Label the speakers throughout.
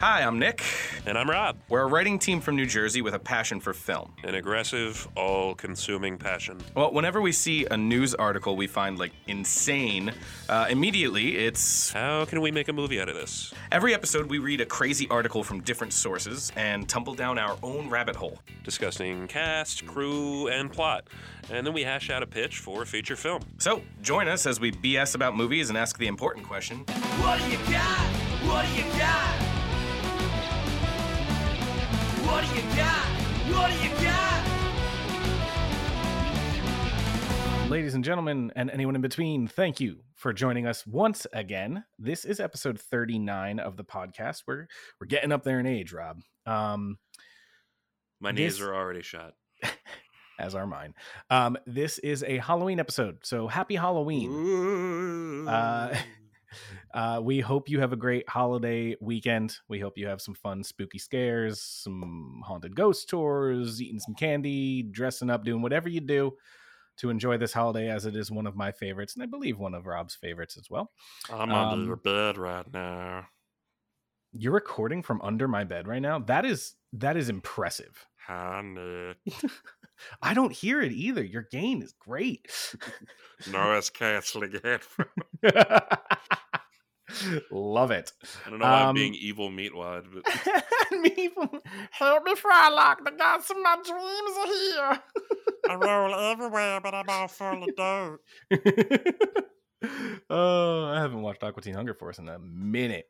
Speaker 1: Hi, I'm Nick.
Speaker 2: And I'm Rob.
Speaker 1: We're a writing team from New Jersey with a passion for film.
Speaker 2: An aggressive, all consuming passion.
Speaker 1: Well, whenever we see a news article we find like insane, uh, immediately it's.
Speaker 2: How can we make a movie out of this?
Speaker 1: Every episode, we read a crazy article from different sources and tumble down our own rabbit hole.
Speaker 2: Discussing cast, crew, and plot. And then we hash out a pitch for a feature film.
Speaker 1: So, join us as we BS about movies and ask the important question
Speaker 3: What do you got? What do you got? What do you got? What do you got?
Speaker 4: Ladies and gentlemen, and anyone in between, thank you for joining us once again. This is episode 39 of the podcast. We're we're getting up there in age, Rob. Um,
Speaker 2: My knees
Speaker 4: This-
Speaker 2: are already shot.
Speaker 4: as are mine. Um, this is a Halloween episode, so happy Halloween. Uh, uh, we hope you have a great holiday weekend. We hope you have some fun, spooky scares, some haunted ghost tours, eating some candy, dressing up, doing whatever you do to enjoy this holiday, as it is one of my favorites, and I believe one of Rob's favorites as well.
Speaker 2: I'm
Speaker 4: Um,
Speaker 2: under your bed right now.
Speaker 4: You're recording from under my bed right now. That is that is impressive.
Speaker 2: Hi.
Speaker 4: I don't hear it either. Your gain is great.
Speaker 2: Noise canceling headphones.
Speaker 4: Love it.
Speaker 2: I don't know why I'm
Speaker 4: Um,
Speaker 2: being evil meatwad, but
Speaker 4: me, help me before I lock the gates. My dreams are here.
Speaker 2: I roll everywhere, but I'm all full of dirt.
Speaker 4: oh, I haven't watched Aqua Teen Hunger Force in a minute.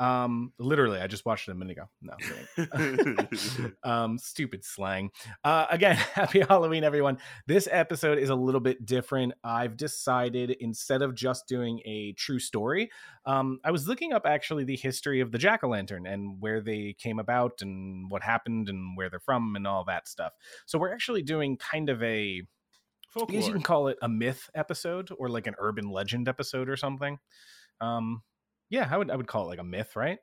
Speaker 4: Um, literally, I just watched it a minute ago. No, um, stupid slang. Uh, again, happy Halloween, everyone. This episode is a little bit different. I've decided instead of just doing a true story, um, I was looking up actually the history of the jack o' lantern and where they came about and what happened and where they're from and all that stuff. So we're actually doing kind of a I guess you can call it a myth episode or like an urban legend episode or something. Um, yeah, I would I would call it like a myth, right?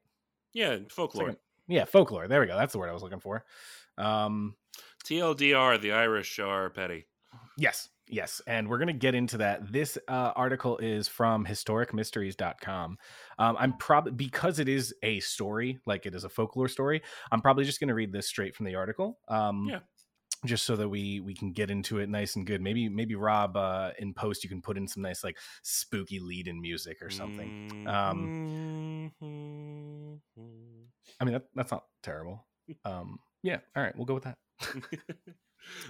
Speaker 2: Yeah,
Speaker 4: It's like
Speaker 2: folklore.
Speaker 4: a- yeah, folklore. There we go. That's the word I was looking for. Um,
Speaker 2: TLDR, the Irish are petty.
Speaker 4: yes, yes, and we're gonna get into that. This uh, article is from historicmysteries.com. Um, I'm probably because it is a story, like it is a folklore story. I'm probably just gonna read this straight from the article. Um,
Speaker 2: Yeah.
Speaker 4: Just so that we we can get into it nice and good. Maybe maybe Rob uh, in post you can put in some nice like spooky lead in music or something. Um,
Speaker 2: Mm-hmm.
Speaker 4: I mean that that's not terrible. Um, yeah, all right, we'll go with that.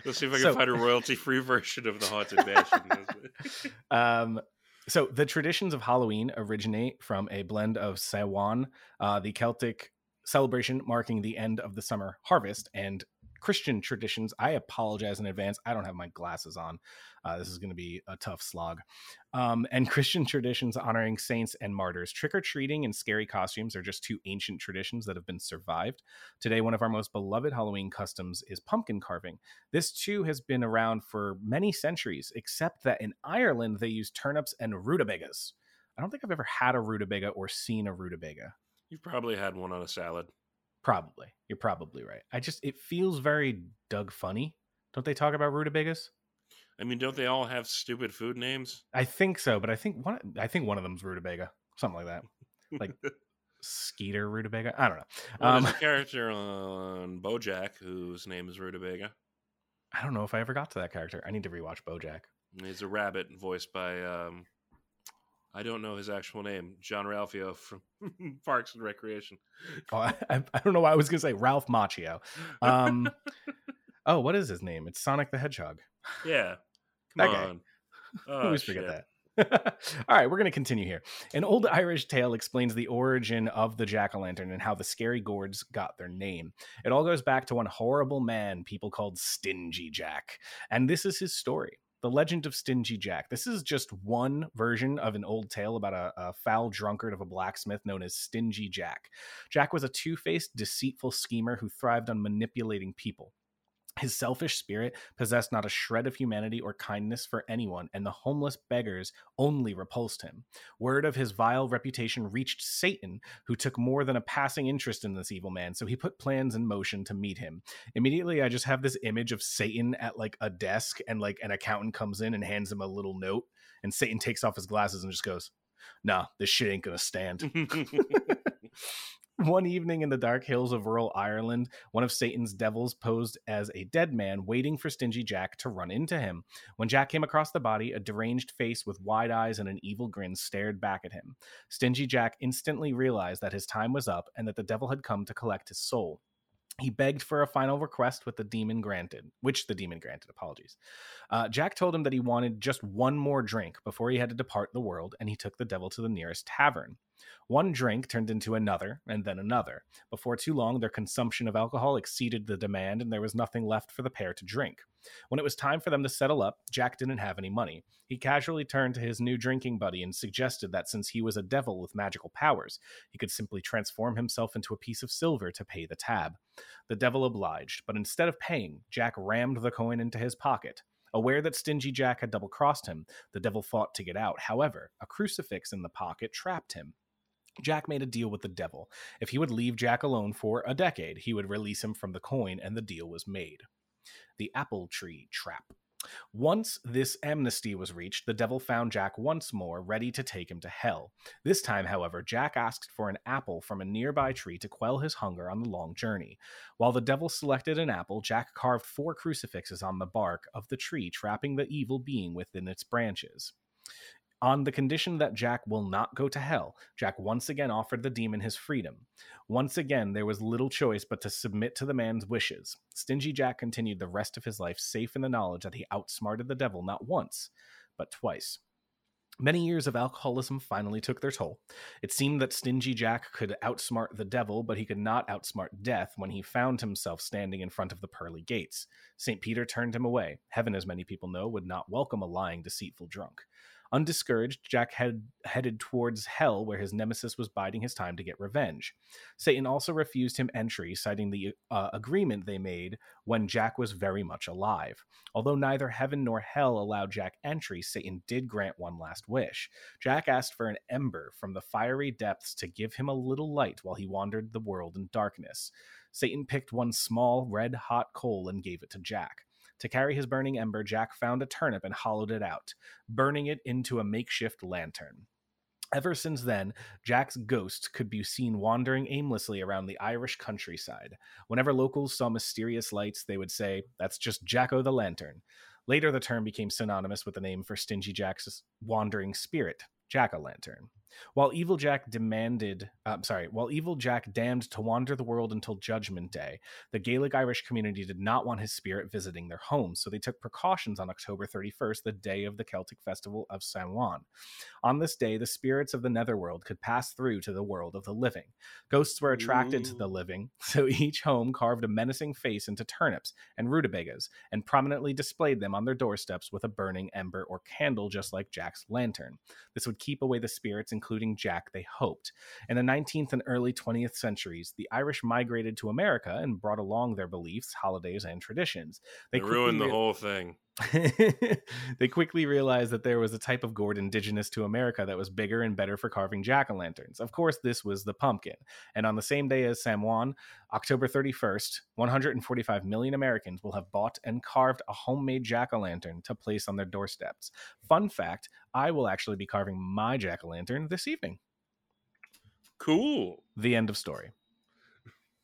Speaker 2: Let's see if I can
Speaker 4: So-
Speaker 2: find a royalty-free version of the Haunted Mansion.
Speaker 4: Um, so the traditions of Halloween originate from a blend of Samhain, uh, the Celtic celebration marking the end of the summer harvest, and Christian traditions. I apologize in advance. I don't have my glasses on. Uh, this is going to be a tough slog. Um, and Christian traditions honoring saints and martyrs. Trick or treating and scary costumes are just two ancient traditions that have been survived. Today, one of our most beloved Halloween customs is pumpkin carving. This too has been around for many centuries, except that in Ireland they use turnips and rutabagas. I don't think I've ever had a rutabaga or seen a rutabaga.
Speaker 2: You've probably had one on a salad.
Speaker 4: Probably. You're probably right. I just it feels very Doug Funnie. Don't they talk about rutabagas?
Speaker 2: I mean, don't they all have stupid food names?
Speaker 4: I think so, but I think one I think one of them's rutabaga. Something like that. Like Skeeter rutabaga. I don't know.
Speaker 2: Well,
Speaker 4: Um,
Speaker 2: there's a character on BoJack whose name is Rutabaga.
Speaker 4: I don't know if I ever got to that character. I need to rewatch BoJack.
Speaker 2: He's a rabbit voiced by um, I don't know his actual name, Jean-Ralphio from Parks and Recreation.
Speaker 4: Oh, I, I don't know why I was going to say Ralph Macchio. Um, oh, what is his name? It's Sonic the Hedgehog.
Speaker 2: yeah,
Speaker 4: That
Speaker 2: come
Speaker 4: guy.
Speaker 2: on.
Speaker 4: I
Speaker 2: Oh,
Speaker 4: always forget that. All right, we're going to continue here. An old Irish tale explains the origin of the jack o' lantern and how the scary gourds got their name. It all goes back to one horrible man people called Stingy Jack. And this is his story. The Legend of Stingy Jack. This is just one version of an old tale about a, a foul drunkard of a blacksmith known as Stingy Jack. Jack was a two faced, deceitful schemer who thrived on manipulating people. His selfish spirit possessed not a shred of humanity or kindness for anyone, and the homeless beggars only repulsed him. Word of his vile reputation reached Satan, who took more than a passing interest in this evil man, so he put plans in motion to meet him. Immediately, I just have this image of Satan at like a desk, and like an accountant comes in and hands him a little note, and Satan takes off his glasses and just goes, Nah, this shit ain't gonna stand. One evening in the dark hills of rural Ireland, one of Satan's devils posed as a dead man, waiting for Stingy Jack to run into him. When Jack came across the body, a deranged face with wide eyes and an evil grin stared back at him. Stingy Jack instantly realized that his time was up and that the devil had come to collect his soul. He begged for a final request with the demon granted, which the demon granted, apologies. Uh, Jack told him that he wanted just one more drink before he had to depart the world, and he took the devil to the nearest tavern. One drink turned into another, and then another. Before too long, their consumption of alcohol exceeded the demand, and there was nothing left for the pair to drink. When it was time for them to settle up, Jack didn't have any money. He casually turned to his new drinking buddy and suggested that since he was a devil with magical powers, he could simply transform himself into a piece of silver to pay the tab. The devil obliged, but instead of paying, Jack rammed the coin into his pocket. Aware that Stingy Jack had double crossed him, the devil fought to get out. However, a crucifix in the pocket trapped him. Jack made a deal with the devil. If he would leave Jack alone for a decade, he would release him from the coin, and the deal was made. The Apple Tree Trap. Once this amnesty was reached, the devil found Jack once more, ready to take him to hell. This time, however, Jack asked for an apple from a nearby tree to quell his hunger on the long journey. While the devil selected an apple, Jack carved four crucifixes on the bark of the tree, trapping the evil being within its branches. On the condition that Jack will not go to hell, Jack once again offered the demon his freedom. Once again, there was little choice but to submit to the man's wishes. Stingy Jack continued the rest of his life safe in the knowledge that he outsmarted the devil not once, but twice. Many years of alcoholism finally took their toll. It seemed that Stingy Jack could outsmart the devil, but he could not outsmart death when he found himself standing in front of the pearly gates. St. Peter turned him away. Heaven, as many people know, would not welcome a lying, deceitful drunk. Undiscouraged, Jack headed towards hell where his nemesis was biding his time to get revenge. Satan also refused him entry, citing the uh, agreement they made when Jack was very much alive. Although neither heaven nor hell allowed Jack entry, Satan did grant one last wish. Jack asked for an ember from the fiery depths to give him a little light while he wandered the world in darkness. Satan picked one small, red hot coal and gave it to Jack. To carry his burning ember, Jack found a turnip and hollowed it out, burning it into a makeshift lantern. Ever since then, Jack's ghost could be seen wandering aimlessly around the Irish countryside. Whenever locals saw mysterious lights, they would say, That's just Jacko the Lantern. Later, the term became synonymous with the name for Stingy Jack's wandering spirit, Jack o' Lantern. While Evil Jack demanded, uh, sorry, while Evil Jack damned to wander the world until Judgment Day, the Gaelic Irish community did not want his spirit visiting their homes, so they took precautions on October 31st, the day of the Celtic festival of San Juan. On this day, the spirits of the netherworld could pass through to the world of the living. Ghosts were attracted Ooh. to the living, so each home carved a menacing face into turnips and rutabagas and prominently displayed them on their doorsteps with a burning ember or candle, just like Jack's lantern. This would keep away the spirits, including Jack, they hoped. In the 19th and early 20th centuries, the Irish migrated to America and brought along their beliefs, holidays, and traditions.
Speaker 2: They, they ruined the re- whole thing.
Speaker 4: they quickly realized that there was a type of gourd indigenous to America that was bigger and better for carving jack o' lanterns. Of course, this was the pumpkin. And on the same day as Samhain, October 31st, 145 million Americans will have bought and carved a homemade jack o' lantern to place on their doorsteps. Fun fact I will actually be carving my jack o' lantern this evening.
Speaker 2: Cool.
Speaker 4: The end of story.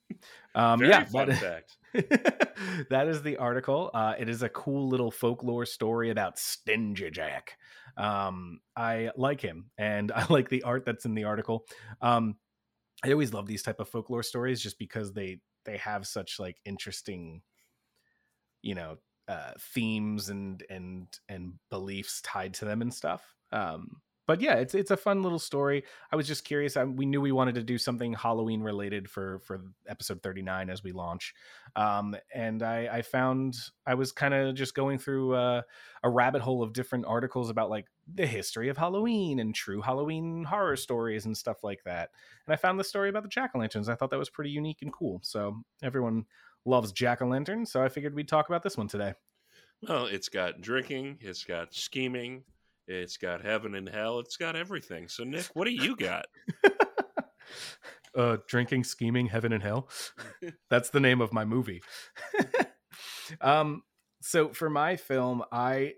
Speaker 4: Um,
Speaker 2: Very
Speaker 4: yeah,
Speaker 2: fun
Speaker 4: that,
Speaker 2: fact.
Speaker 4: that is the article. Uh, it is a cool little folklore story about Stingy Jack. Um, I like him, and I like the art that's in the article. Um, I always love these type of folklore stories just because they they have such like interesting, you know, uh, themes and and and beliefs tied to them and stuff. Um, but yeah, it's it's a fun little story. I was just curious. I, we knew we wanted to do something Halloween related for for episode thirty nine as we launch, um, and I, I found I was kind of just going through uh, a rabbit hole of different articles about like the history of Halloween and true Halloween horror stories and stuff like that. And I found the story about the jack o' lanterns. I thought that was pretty unique and cool. So everyone loves jack o' lanterns, so I figured we'd talk about this one today.
Speaker 2: Well, it's got drinking, it's got scheming, it's got heaven and hell. It's got everything. So, Nick, what do you got?
Speaker 4: uh, drinking, scheming, heaven and hell. That's the name of my movie. um, so for my film, I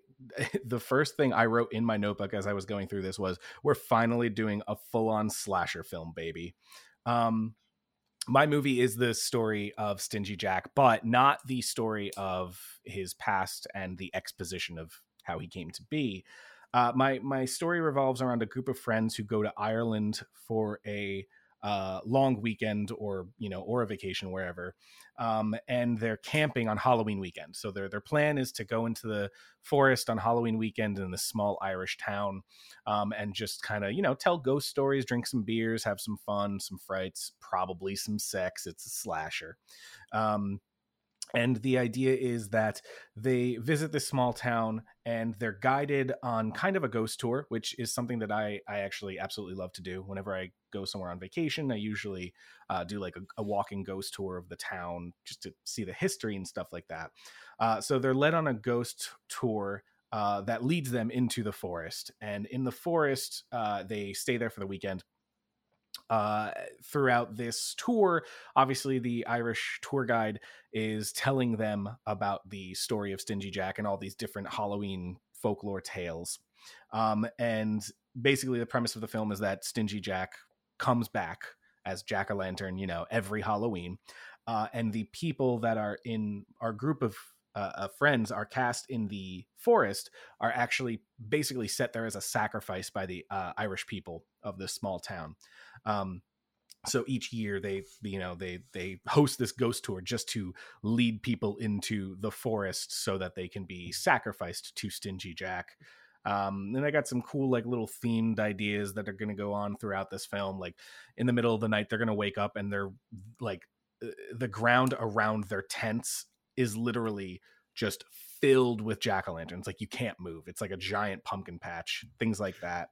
Speaker 4: the first thing I wrote in my notebook as I was going through this was, "We're finally doing a full-on slasher film, baby." Um, my movie is the story of Stingy Jack, but not the story of his past and the exposition of how he came to be. Uh, my my story revolves around a group of friends who go to Ireland for a uh, long weekend or you know or a vacation wherever um, and they're camping on halloween weekend. So their their plan is to go into the forest on halloween weekend in this small irish town um, and just kind of you know tell ghost stories drink some beers have some fun some frights probably some sex it's a slasher. Um, and the idea is that they visit this small town and they're guided on kind of a ghost tour which is something that i i actually absolutely love to do. Whenever i go somewhere on vacation i usually uh, do like a, a, walking ghost tour of the town just to see the history and stuff like that. Uh, so they're led on a ghost tour uh, that leads them into the forest. And in the forest uh, they stay there for the weekend uh, throughout this tour. Obviously, the Irish tour guide is telling them about the story of Stingy Jack and all these different Halloween folklore tales. Um, and basically, the premise of the film is that Stingy Jack comes back as Jack o' Lantern, you know, every Halloween. Uh, and the people that are in our group of uh, uh, friends are cast in the forest are actually basically set there as a sacrifice by the uh, Irish people of this small town. Um, so each year they you know they they host this ghost tour just to lead people into the forest so that they can be sacrificed to stingy jack um, and i got some cool like little themed ideas that are going to go on throughout this film like in the middle of the night they're going to wake up and they're like uh, the ground around their tents is literally just filled with jack-o'-lanterns like you can't move it's like a giant pumpkin patch things like that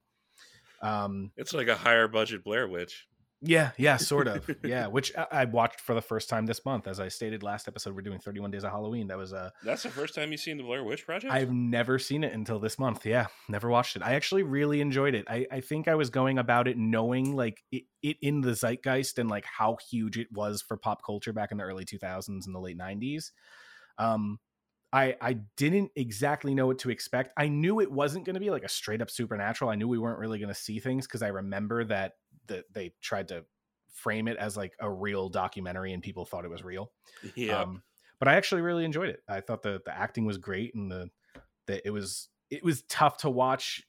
Speaker 2: um, it's like a higher budget Blair Witch.
Speaker 4: Yeah, yeah, sort of. yeah, which I watched for the first time this month. As I stated last episode, we're doing 31 Days of Halloween. That was a. Uh,
Speaker 2: That's the first time you've seen the Blair Witch Project.
Speaker 4: I've never seen it until this month. Yeah, never watched it. I actually really enjoyed it. I, I think I was going about it knowing like it, it in the zeitgeist and like how huge it was for pop culture back in the early 2000s and the late 90s. Um, I I didn't exactly know what to expect. I knew it wasn't going to be like a straight up supernatural. I knew we weren't really going to see things because I remember that that they tried to frame it as like a real documentary and people thought it was real.
Speaker 2: Yeah. Um,
Speaker 4: but I actually really enjoyed it. I thought the the acting was great and the that it was it was tough to watch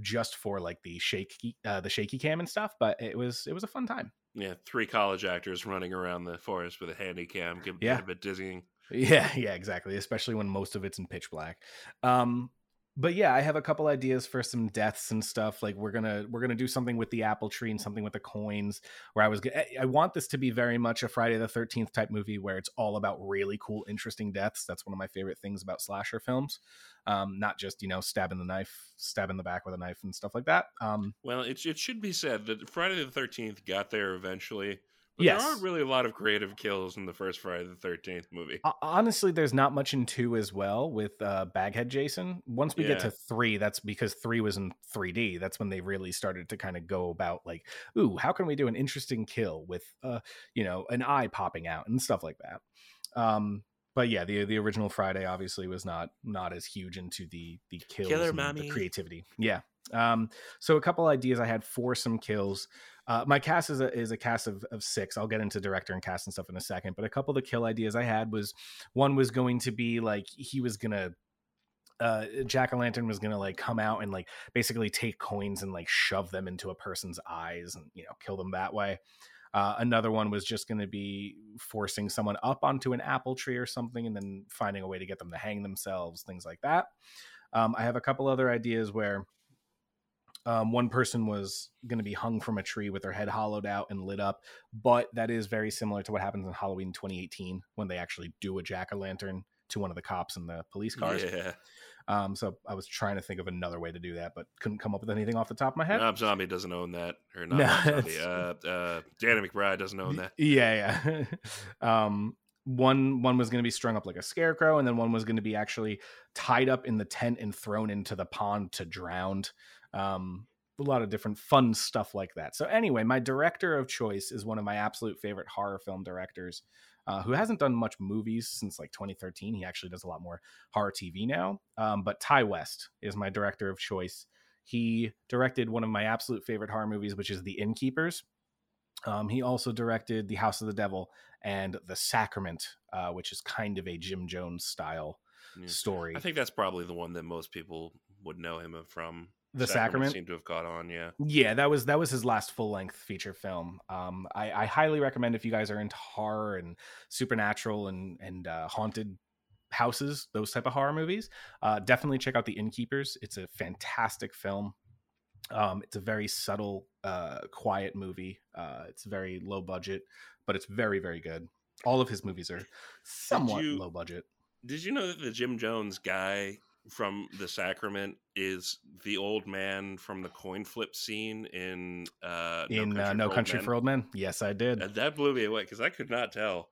Speaker 4: just for like the shaky uh, the shaky cam and stuff, but it was it was a fun time.
Speaker 2: Yeah, three college actors running around the forest with a handy cam, can yeah. a bit dizzying.
Speaker 4: Yeah, yeah, exactly. Especially when most of it's in pitch black. Um, but yeah, I have a couple ideas for some deaths and stuff. Like we're gonna we're gonna do something with the apple tree and something with the coins. Where I was, I want this to be very much a Friday the Thirteenth type movie where it's all about really cool, interesting deaths. That's one of my favorite things about slasher films. Um, not just you know stabbing the knife, stabbing the back with a knife and stuff like that. Um,
Speaker 2: well, it it should be said that Friday the Thirteenth got there eventually. But
Speaker 4: yes.
Speaker 2: there aren't really a lot of creative kills in the first Friday the Thirteenth movie.
Speaker 4: Honestly, there's not much in two as well with uh, Baghead Jason. Once we yeah. get to three, that's because three was in 3D. That's when they really started to kind of go about like, ooh, how can we do an interesting kill with, uh, you know, an eye popping out and stuff like that. Um, but yeah, the the original Friday obviously was not not as huge into the the kills, Killer and the creativity. Yeah. Um, so a couple ideas I had for some kills. Uh, my cast is a, is a cast of, of six. I'll get into director and cast and stuff in a second. But a couple of the kill ideas I had was one was going to be like he was gonna uh jack o' lantern was gonna like come out and like basically take coins and like shove them into a person's eyes and you know kill them that way uh, another one was just going to be forcing someone up onto an apple tree or something and then finding a way to get them to hang themselves things like that um, i have a couple other ideas where um, one person was going to be hung from a tree with their head hollowed out and lit up, but that is very similar to what happens in Halloween 2018 when they actually do a jack o' lantern to one of the cops in the police cars.
Speaker 2: Yeah.
Speaker 4: Um, so I was trying to think of another way to do that, but couldn't come up with anything off the top of my head.
Speaker 2: Rob Zombie doesn't own that, or not. No, Zombie. Uh, uh, Danny McBride doesn't own that.
Speaker 4: Yeah, yeah. um, one one was going to be strung up like a scarecrow, and then one was going to be actually tied up in the tent and thrown into the pond to drown. Um, a lot of different fun stuff like that. So anyway, my director of choice is one of my absolute favorite horror film directors, uh, who hasn't done much movies since like 2013. He actually does a lot more horror TV now. Um, but Ti West is my director of choice. He directed one of my absolute favorite horror movies, which is The Innkeepers. Um, he also directed The House of the Devil and The Sacrament, uh, which is kind of a Jim Jones style
Speaker 2: Yeah.
Speaker 4: story.
Speaker 2: I think that's probably the one that most people would know him from.
Speaker 4: The Sacrament?
Speaker 2: seemed to have caught on. Yeah.
Speaker 4: Yeah, that was that was his last full length feature film. Um, I, I highly recommend if you guys are into horror and supernatural and and uh, haunted houses, those type of horror movies. Uh, definitely check out The Innkeepers. It's a fantastic film. Um, it's a very subtle, uh, quiet movie. Uh, it's very low budget, but it's very very good. All of his movies are somewhat
Speaker 2: you-
Speaker 4: low budget.
Speaker 2: Did you know that the Jim Jones guy from The Sacrament is the old man from the coin flip scene in uh,
Speaker 4: In uh, No Country
Speaker 2: Men?
Speaker 4: for Old Men, yes, I did.
Speaker 2: And that blew me away because I could not tell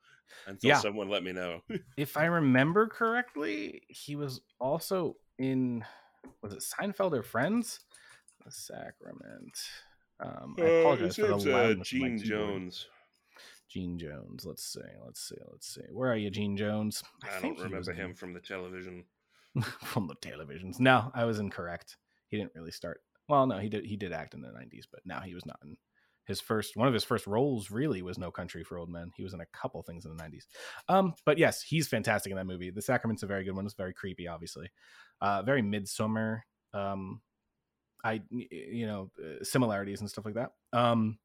Speaker 2: until
Speaker 4: Yeah.
Speaker 2: someone let me know.
Speaker 4: if I remember correctly, he was also in was it Seinfeld or Friends? The Sacrament. Um, I apologize for the loudness
Speaker 2: Uh, Gene. Jones.
Speaker 4: Gene Jones. Let's see. Let's see. Let's see. Where are you, Gene Jones?
Speaker 2: I,
Speaker 4: think
Speaker 2: don't remember
Speaker 4: in-
Speaker 2: him from the television.
Speaker 4: from the televisions. No, I was incorrect. He didn't really start. Well, no, he did. He did act in the '90s, but now he was not in his first. One of his first roles really was No Country for Old Men. He was in a couple things in the '90s. Um, but yes, he's fantastic in that movie. The Sacrament's a very good one. It's very creepy, obviously. Uh, very Midsommar. Um, I you know uh, similarities and stuff like that. Um,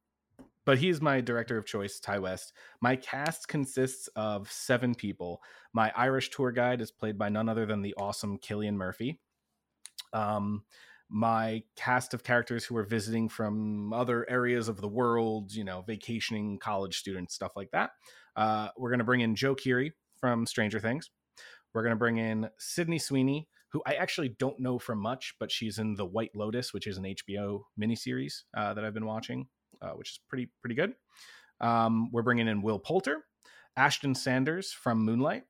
Speaker 4: but he's my director of choice, Ti West. My cast consists of seven people. My Irish tour guide is played by none other than the awesome Cillian Murphy. Um, my cast of characters who are visiting from other areas of the world, you know, vacationing, college students, stuff like that. Uh, we're going to bring in Joe Keery from Stranger Things. We're going to bring in Sydney Sweeney, who I actually don't know from much, but she's in The White Lotus, which is an HBO miniseries uh, that I've been watching, uh, which is pretty pretty good. Um, we're bringing in Will Poulter, Ashton Sanders from Moonlight,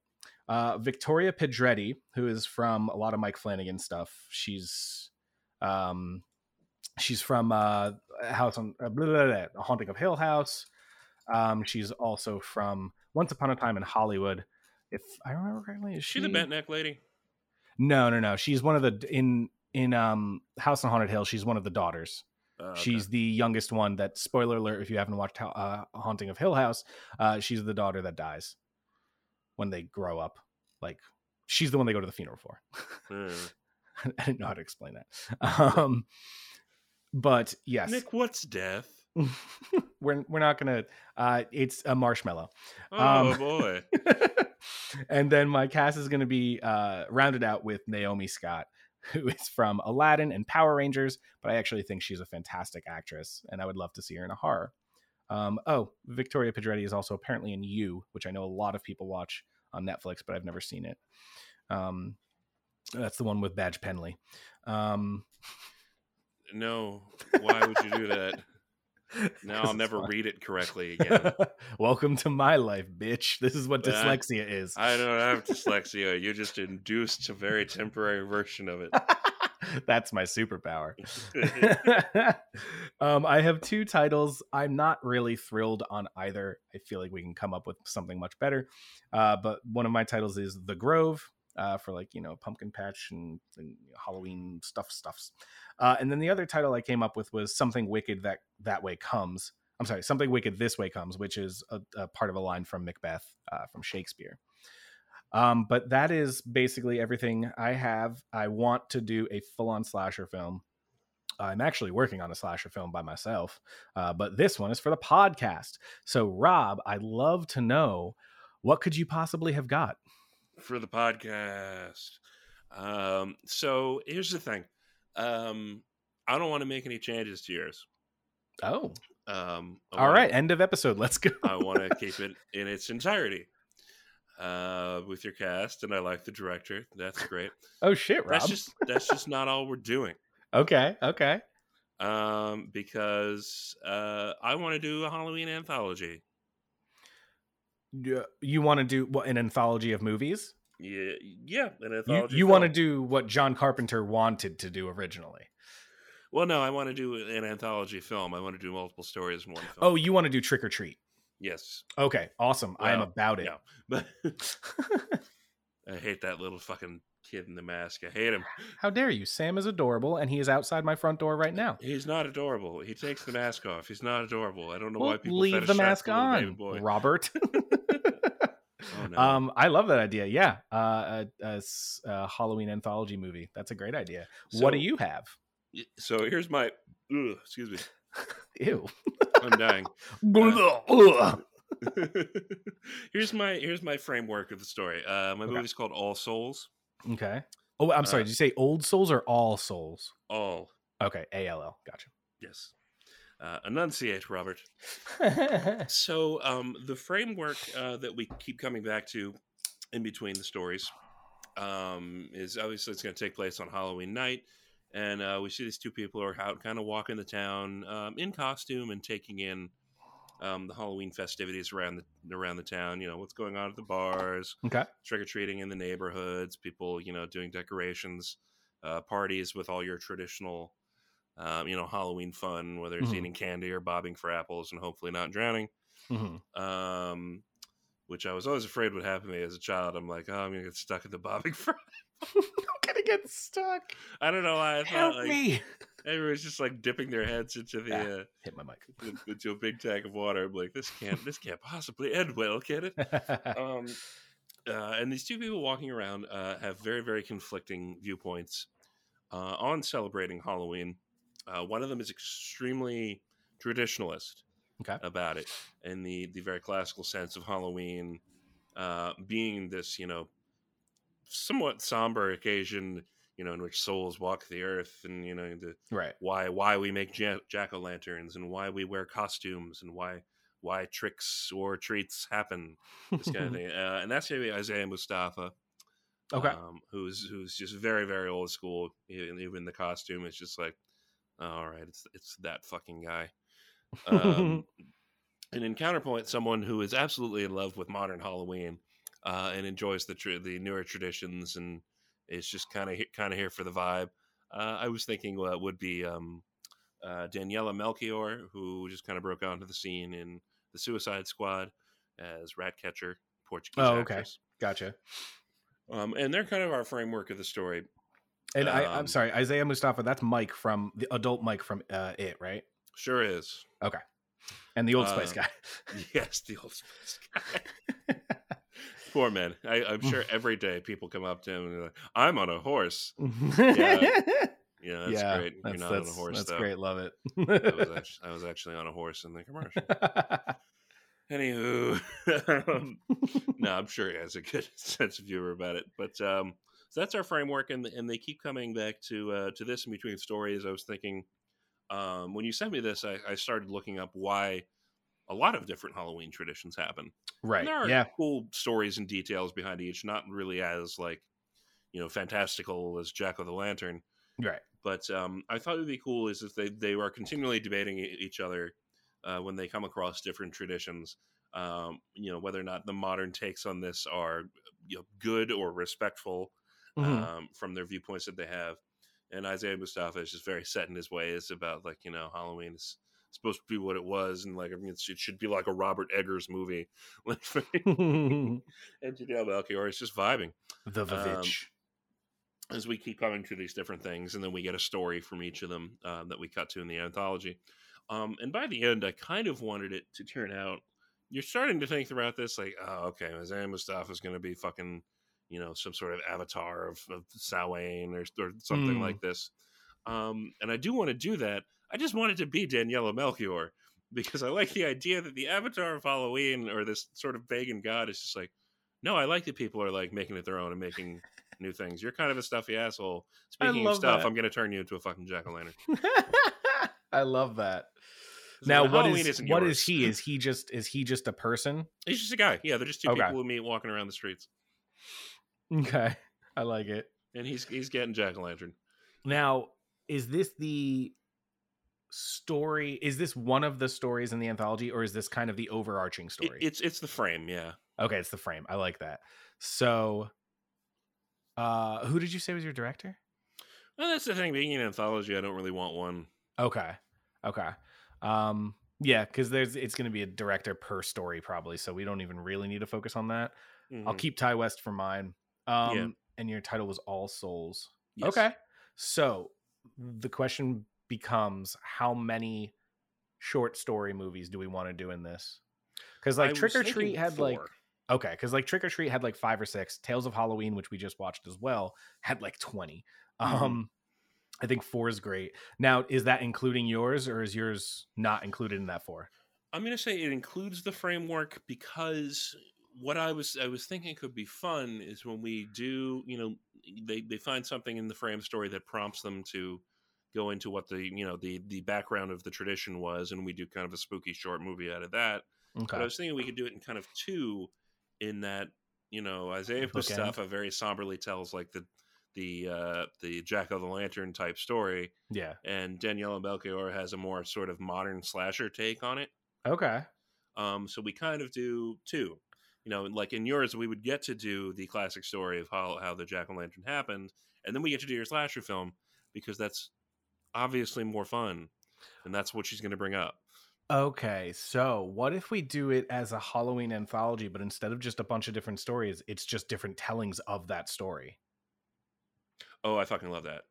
Speaker 4: uh, Victoria Pedretti, who is from a lot of Mike Flanagan stuff. She's um, she's from uh, House on uh, blah, blah, blah, blah, Haunting of Hill House. Um, she's also from Once Upon a Time in Hollywood. If I remember correctly, is
Speaker 2: Is she the bent neck lady?
Speaker 4: No, no, no. She's one of the in in um House on Haunted Hill. She's one of the daughters.
Speaker 2: Okay.
Speaker 4: She's the youngest one. That spoiler alert if you haven't watched uh, Haunting of Hill House, uh, she's the daughter that dies when they grow up. Like she's the one they go to the funeral for.
Speaker 2: Uh,
Speaker 4: I didn't know how to explain that. Um, but yes,
Speaker 2: Nick, what's death?
Speaker 4: we're we're not gonna. Uh, it's a marshmallow.
Speaker 2: Oh
Speaker 4: Um,
Speaker 2: boy.
Speaker 4: and then my cast is going to be uh, rounded out with Naomi Scott, who is from Aladdin and Power Rangers, but I actually think she's a fantastic actress, and I would love to see her in a horror. Um, oh, Victoria Pedretti is also apparently in You, which I know a lot of people watch on Netflix, but I've never seen it. Um, that's the one with Badge Penley. Um,
Speaker 2: No. Why would you do that? Now I'll never
Speaker 4: fun.
Speaker 2: read it correctly again.
Speaker 4: Welcome to my life, bitch. This is what
Speaker 2: Uh,
Speaker 4: dyslexia is.
Speaker 2: I don't have dyslexia. You just induced a very temporary version of it.
Speaker 4: That's my superpower. um, I have two titles. I'm not really thrilled on either. I feel like we can come up with something much better. Uh, but one of my titles is The Grove uh, for like, you know, pumpkin patch and, and Halloween stuff stuffs. Uh, and then the other title I came up with was Something Wicked That That Way Comes. I'm sorry, Something Wicked This Way Comes, which is a, a part of a line from Macbeth uh, from Shakespeare. Um, but that is basically everything I have. I want to do a full on slasher film. I'm actually working on a slasher film by myself, uh, but this one is for the podcast. So, Rob, I'd love to know what could you possibly have got?
Speaker 2: For the podcast. Um, so here's the thing. Um, I don't want to make any changes to yours.
Speaker 4: Oh,
Speaker 2: Um,
Speaker 4: all
Speaker 2: wanna-
Speaker 4: right. End of episode. Let's go.
Speaker 2: I want to keep it in its entirety uh, with your cast, and I like the director. That's great.
Speaker 4: Oh shit, Rob.
Speaker 2: That's just that's just not all we're doing.
Speaker 4: okay, okay.
Speaker 2: Um, because uh, I want to do a Halloween anthology.
Speaker 4: You, you want to do what an anthology of movies?
Speaker 2: Yeah, yeah, an
Speaker 4: You,
Speaker 2: anthology.
Speaker 4: you want to do what John Carpenter wanted to do originally.
Speaker 2: Well, no, I want to do an anthology film. I want to do multiple stories in one oh, film.
Speaker 4: Oh, you want to do Trick or Treat?
Speaker 2: yes,
Speaker 4: Okay, awesome. I am about it.
Speaker 2: yeah, but I hate that little fucking kid in the mask. I hate him.
Speaker 4: How dare you? Sam is adorable, and he is outside my front door right now.
Speaker 2: He's not adorable. He takes the mask off. He's not adorable. I don't know
Speaker 4: Well,
Speaker 2: why people
Speaker 4: leave the mask on. Robert.
Speaker 2: Oh, no.
Speaker 4: Um, I love that idea. Yeah, uh, a, a s- a Halloween anthology movie. That's a great idea. what do you have?
Speaker 2: So here's my. Ugh, excuse me.
Speaker 4: Ew.
Speaker 2: I'm dying.
Speaker 4: Ugh.
Speaker 2: here's my here's my framework of the story. Uh, my
Speaker 4: Okay.
Speaker 2: movie's called All Souls.
Speaker 4: Okay. Oh, I'm sorry.
Speaker 2: Uh,
Speaker 4: Did you say old souls or all souls?
Speaker 2: All
Speaker 4: Okay, A L L. Gotcha.
Speaker 2: yes. Uh, enunciate, Robert. So um, the framework uh, that we keep coming back to in between the stories um, is obviously it's going to take place on Halloween night, and uh, we see these two people who are out kind of walking the town um, in costume and taking in um, the Halloween festivities around the around the town. You know what's going on at the bars,
Speaker 4: okay.
Speaker 2: trick or treating in the neighborhoods, people you know doing decorations, uh, parties with all your traditional. Um, you know, Halloween fun, whether it's
Speaker 4: Mhm.
Speaker 2: eating candy or bobbing for apples and hopefully not drowning
Speaker 4: hmm
Speaker 2: um, which I was always afraid would happen to me as a child. I'm like, oh, I'm gonna get stuck at the bobbing fry.
Speaker 4: I'm gonna get stuck.
Speaker 2: I don't know why I
Speaker 4: Help
Speaker 2: thought like
Speaker 4: me.
Speaker 2: everyone's just like dipping their heads into the
Speaker 4: Ah.
Speaker 2: uh,
Speaker 4: Hit my mic.
Speaker 2: into a big tank of water. I'm like, this can't this can't possibly end well, can it? Um, uh, and these two people walking around uh, have very very conflicting viewpoints uh, on celebrating Halloween. Uh, one of them is extremely traditionalist
Speaker 4: Okay.
Speaker 2: about it, in the the very classical sense of Halloween uh, being this, you know, somewhat somber occasion, you know, in which souls walk the earth, and you know, the
Speaker 4: right.
Speaker 2: why why we make jack o' lanterns and why we wear costumes and why why tricks or treats happen, this kind of thing. Uh, and that's maybe Isaiah Mustafa,
Speaker 4: Okay.
Speaker 2: um, who's who's just very very old school. Even, even the costume is just like, "Oh, all right, it's it's that fucking guy. Um, and in counterpoint, someone who is absolutely in love with modern Halloween uh, and enjoys the tr- the newer traditions and is just kind of kind of here for the vibe. Uh, I was thinking uh, would be um, uh, Daniela Melchior, who just kind of broke onto the scene in the Suicide Squad as Ratcatcher, Portuguese
Speaker 4: Oh, okay.
Speaker 2: actress.
Speaker 4: gotcha.
Speaker 2: Um, and they're kind of our framework of the story.
Speaker 4: And I, I'm
Speaker 2: Um,
Speaker 4: sorry, Isaiah Mustafa. That's Mike from the adult Mike from uh, It, right?
Speaker 2: Sure is. Okay.
Speaker 4: And the Old Spice
Speaker 2: Uh,
Speaker 4: guy.
Speaker 2: Yes, the old Spice guy. Poor man. I, I'm sure every day people come up to him and they're like, "I'm on a horse." Yeah, that's
Speaker 4: yeah,
Speaker 2: great. You're
Speaker 4: That's,
Speaker 2: not on a horse
Speaker 4: that's
Speaker 2: though.
Speaker 4: great. Love it.
Speaker 2: I was, actually, I was actually on a horse in the commercial. Anywho, um, no, I'm sure he has a good sense of humor about it. But um, so that's our framework, and and they keep coming back to uh, to this in between stories. I was thinking um, when you sent me this, I, I started looking up why a lot of different Halloween traditions happen.
Speaker 4: right.
Speaker 2: And there are
Speaker 4: Yeah.
Speaker 2: cool stories and details behind each, not really as like you know fantastical as Jack of the Lantern.
Speaker 4: Right.
Speaker 2: But um, I thought it would be cool is if they they were continually debating each other uh, when they come across different traditions. Um, you know whether or not the modern takes on this are you know, good or respectful
Speaker 4: Mhm.
Speaker 2: um, from their viewpoints that they have. And Isaiah Mustafa is just very set in his ways about like you know Halloween is supposed to be what it was, and like I mean, it's, it should be like a Robert Eggers movie. And Janelle Melchior is just vibing
Speaker 4: the
Speaker 2: um, as we keep coming to these different things, and then we get a story from each of them uh, that we cut to in the anthology. Um, and by the end, I kind of wanted it to turn out. You're starting to think throughout this, like, oh, okay, Isaiah Mustafa is going to be fucking, you know, some sort of avatar of, of Samhain or, or something
Speaker 4: Mm.
Speaker 2: like this. Um, and I do want to do that. I just wanted to be Daniela Melchior because I like the idea that the avatar of Halloween or this sort of pagan god is just like, no, I like that people are like making it their own and making new things. You're kind of a stuffy asshole. Speaking of stuff,
Speaker 4: that.
Speaker 2: I'm going to turn you into a fucking jack o' lantern.
Speaker 4: I love that. Now, what is what is he? Is he just is he just a person?
Speaker 2: He's just a guy. Yeah, they're just two
Speaker 4: Okay.
Speaker 2: people who meet walking around the streets,
Speaker 4: Okay, I like it.
Speaker 2: and he's he's getting jack o' lantern.
Speaker 4: Now, is this the story? Is this one of the stories in the anthology, or is this kind of the overarching
Speaker 2: It,
Speaker 4: story?
Speaker 2: it's it's the frame. Yeah,
Speaker 4: okay, it's the frame. I like that. So, uh, who did you say was your director?
Speaker 2: well, that's the thing. Being an anthology, I don't really want one.
Speaker 4: Okay, okay. Um, yeah, because there's it's going to be a director per story probably, so we don't even really need to focus on that. I'll
Speaker 2: Mhm.
Speaker 4: keep Ti West for mine. Um,
Speaker 2: Yeah.
Speaker 4: and your title was All Souls.
Speaker 2: Yes.
Speaker 4: Okay. So the question becomes how many short story movies do we want to do in this? Because like
Speaker 2: was
Speaker 4: Trick or Treat had like okay, because like Trick or Treat had like five or six. Tales of Halloween, which we just watched as well, had like 20
Speaker 2: Mhm.
Speaker 4: Um, I think four is great. Now, is that including yours, or is yours not included in that four?
Speaker 2: I'm going to say it includes the framework because what I was I was thinking could be fun is when we do, you know, they they find something in the frame story that prompts them to go into what the you know the the background of the tradition was, and we do kind of a spooky short movie out of that. But I was thinking we could do it in kind of two, in that you know Isaiah. Mustafa very somberly tells like the the uh, the Jack of the Lantern type story,
Speaker 4: Yeah.
Speaker 2: and Daniela Melchior has a more sort of modern slasher take on it.
Speaker 4: Okay.
Speaker 2: Um, so we kind of do two. You know, like in yours, we would get to do the classic story of how, how the Jack o' the lantern happened, and then we get to do your slasher film because that's obviously more fun, and that's what she's going to bring up.
Speaker 4: Okay. So, what if we do it as a Halloween anthology, but instead of just a bunch of different stories, it's just different tellings of that story?
Speaker 2: Oh, I fucking love that.